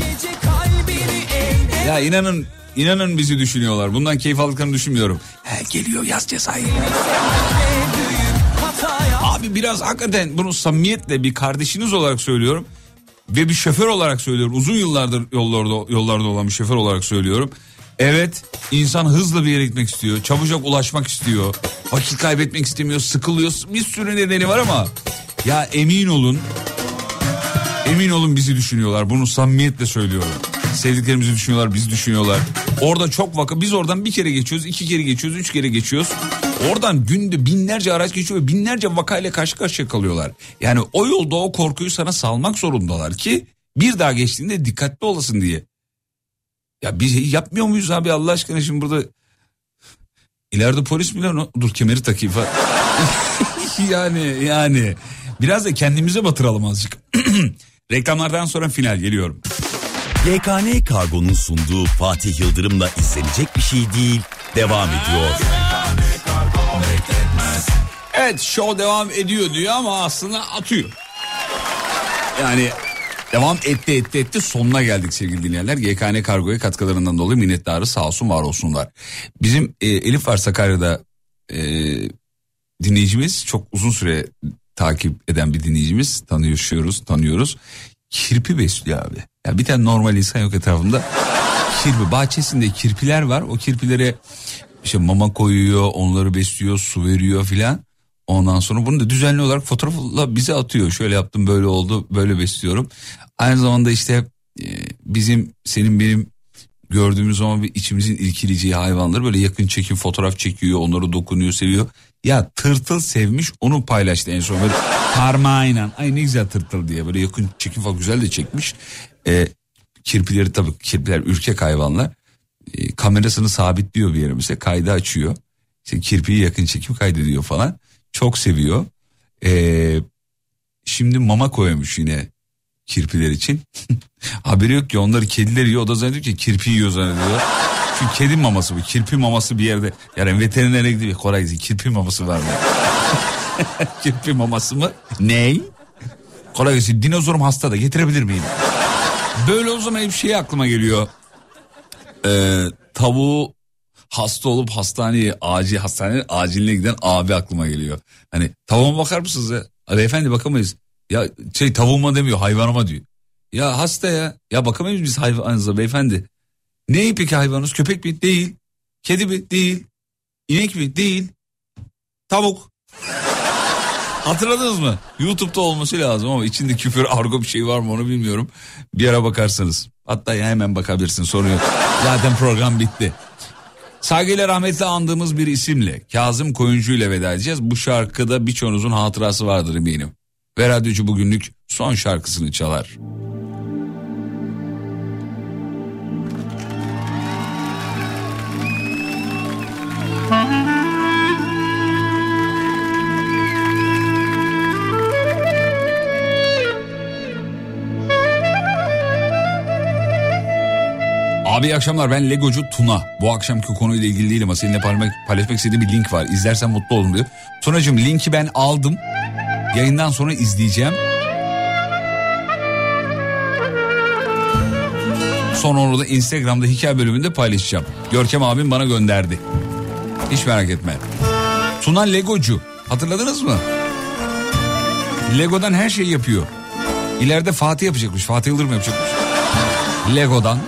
Ya inanın inanın bizi düşünüyorlar. Bundan keyif aldıklarını düşünmüyorum. He geliyor yaz cezayı. Abi biraz hakikaten bunu samimiyetle bir kardeşiniz olarak söylüyorum. Ve bir şoför olarak söylüyorum. Uzun yıllardır yollarda, yollarda olan bir şoför olarak söylüyorum. Evet insan hızlı bir yere gitmek istiyor. Çabucak ulaşmak istiyor. Vakit kaybetmek istemiyor. Sıkılıyor. Bir sürü nedeni var ama ya emin olun Emin olun bizi düşünüyorlar. Bunu samimiyetle söylüyorum. Sevdiklerimizi düşünüyorlar, bizi düşünüyorlar. Orada çok vaka, biz oradan bir kere geçiyoruz, iki kere geçiyoruz, üç kere geçiyoruz. Oradan günde binlerce araç geçiyor ve binlerce vakayla karşı karşıya kalıyorlar. Yani o yolda o korkuyu sana salmak zorundalar ki bir daha geçtiğinde dikkatli olasın diye. Ya biz yapmıyor muyuz abi Allah aşkına şimdi burada ileride polis mi lan? Dur kemeri takayım falan. yani yani biraz da kendimize batıralım azıcık. Reklamlardan sonra final geliyorum. YKN Kargo'nun sunduğu Fatih Yıldırım'la izlenecek bir şey değil devam ediyor. Evet show devam ediyor diyor ama aslında atıyor. Yani devam etti etti etti sonuna geldik sevgili dinleyenler. GKN Kargo'ya katkılarından dolayı minnettarı sağ olsun var olsunlar. Bizim e, Elif var Sakarya'da e, dinleyicimiz çok uzun süre takip eden bir dinleyicimiz tanıyoruz tanıyoruz. Kirpi besliyor abi. Ya bir tane normal insan yok etrafında. Kirpi bahçesinde kirpiler var. O kirpilere işte mama koyuyor, onları besliyor, su veriyor filan. Ondan sonra bunu da düzenli olarak fotoğrafla bize atıyor. Şöyle yaptım, böyle oldu, böyle besliyorum. Aynı zamanda işte e, bizim, senin benim gördüğümüz zaman bir içimizin irkileceği hayvanları böyle yakın çekim fotoğraf çekiyor, onları dokunuyor, seviyor. Ya tırtıl sevmiş, onu paylaştı en son böyle parmağıyla. Ay ne güzel tırtıl diye böyle yakın çekim falan güzel de çekmiş. E, kirpileri tabii kirpiler ürkek hayvanlar. E, kamerasını sabitliyor bir yere mesela kaydı açıyor. İşte kirpiyi yakın çekim kaydediyor falan. Çok seviyor. Ee, şimdi mama koymuş yine kirpiler için. Haberi yok ki onları kediler yiyor o da zannediyor ki kirpi yiyor zannediyor. Çünkü kedi maması bu kirpi maması bir yerde. Yani veterinere gidiyor Koray gidiyor kirpi maması var mı? kirpi maması mı? Ney? Koray gidiyor dinozorum hasta da getirebilir miyim? Böyle o zaman bir şey aklıma geliyor. Ee, tavuğu hasta olup hastaneye acil hastaneye aciline giden abi aklıma geliyor. Hani tavuğuma bakar mısınız ya? Beyefendi bakamayız. Ya şey tavuğuma demiyor hayvanıma diyor. Ya hasta ya. Ya bakamayız biz hayvanınıza beyefendi. Ne peki hayvanınız? Köpek mi? Değil. Kedi mi? Değil. İnek mi? Değil. Tavuk. Hatırladınız mı? YouTube'da olması lazım ama içinde küfür argo bir şey var mı onu bilmiyorum. Bir ara bakarsanız. Hatta ya hemen bakabilirsin sorun yok. Zaten program bitti. Saygıyla rahmetle andığımız bir isimle Kazım Koyuncu ile veda edeceğiz. Bu şarkıda birçoğunuzun hatırası vardır eminim. Ve radyocu bugünlük son şarkısını çalar. Abi iyi akşamlar ben Legocu Tuna. Bu akşamki konuyla ilgili değilim ama seninle paylaşmak, paylaşmak istediğim bir link var. İzlersen mutlu olurum diyor. Tunacığım linki ben aldım. Yayından sonra izleyeceğim. Sonra onu da Instagram'da hikaye bölümünde paylaşacağım. Görkem abim bana gönderdi. Hiç merak etme. Tuna Legocu. Hatırladınız mı? Lego'dan her şeyi yapıyor. İleride Fatih yapacakmış. Fatih Yıldırım yapacakmış. Lego'dan.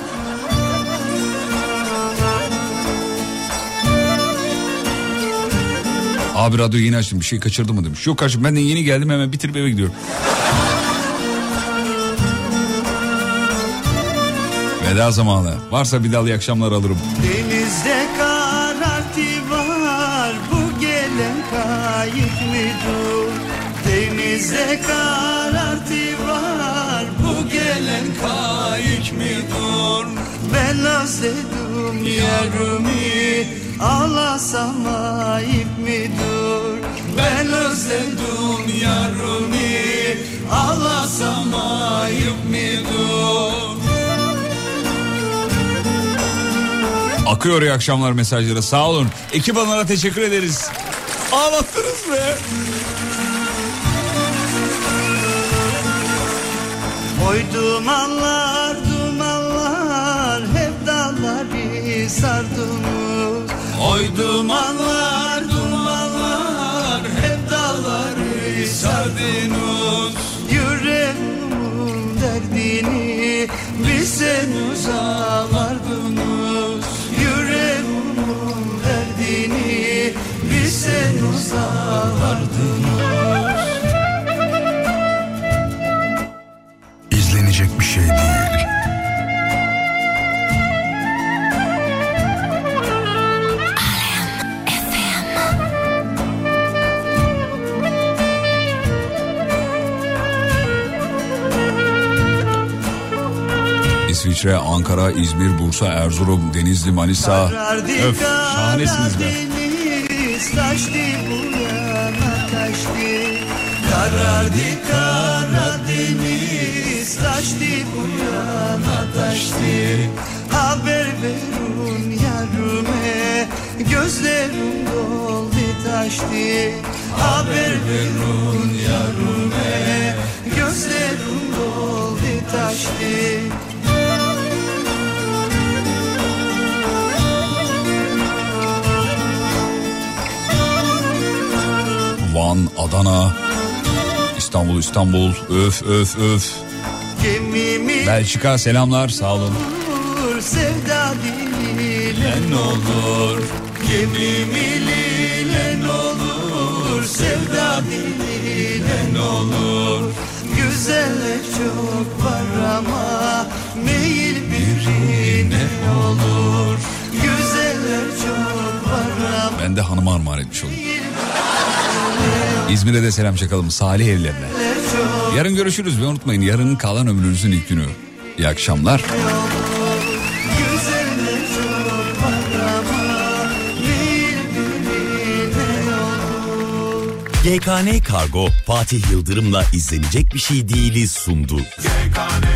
Abi radyo yeni açtım bir şey kaçırdı mı demiş. Yok kardeşim ben de yeni geldim hemen bitirip eve gidiyorum. Veda zamanı. Varsa bir iyi akşamlar alırım. Denizde Denizde karartı var bu gelen kayık mıdır? Ben özledim yarımı ağlasam ayıp mıdır? Ben özledim yarımı ağlasam ayıp mıdır? Akıyor iyi akşamlar mesajları sağ olun. Ekip hanımlara teşekkür ederiz. Ağlattınız be. Oy dumanlar dumanlar hep dalları sardınız Oy dumanlar dumanlar hep dalları sardınız Yüreğimin derdini bilseniz ağlardınız Yüreğimin derdini bilseniz ağlardınız İsviçre, Ankara, İzmir, Bursa, Erzurum, Denizli, Manisa. Öf şahanesiniz be. Taştı bu yana taştı Karardı bu yana taştı Haber verun yarime gözlerim doldu taştı Haber verun yarime gözlerim doldu taştı Van, Adana, İstanbul, İstanbul. Öf öf öf. Gemimi Belçika selamlar sağ olun. sevda diliyle ne olur Gemimi lile ne olur sevda diliyle ne olur Güzeller çok var ama meyil birine olur Güzeller çok var ama Ben de hanıma armağan etmiş oldum. İzmir'e de selam çakalım Salih evlerine. Yarın görüşürüz ve unutmayın yarın kalan ömrünüzün ilk günü. İyi akşamlar. GKN Kargo Fatih Yıldırım'la izlenecek bir şey değiliz sundu. tane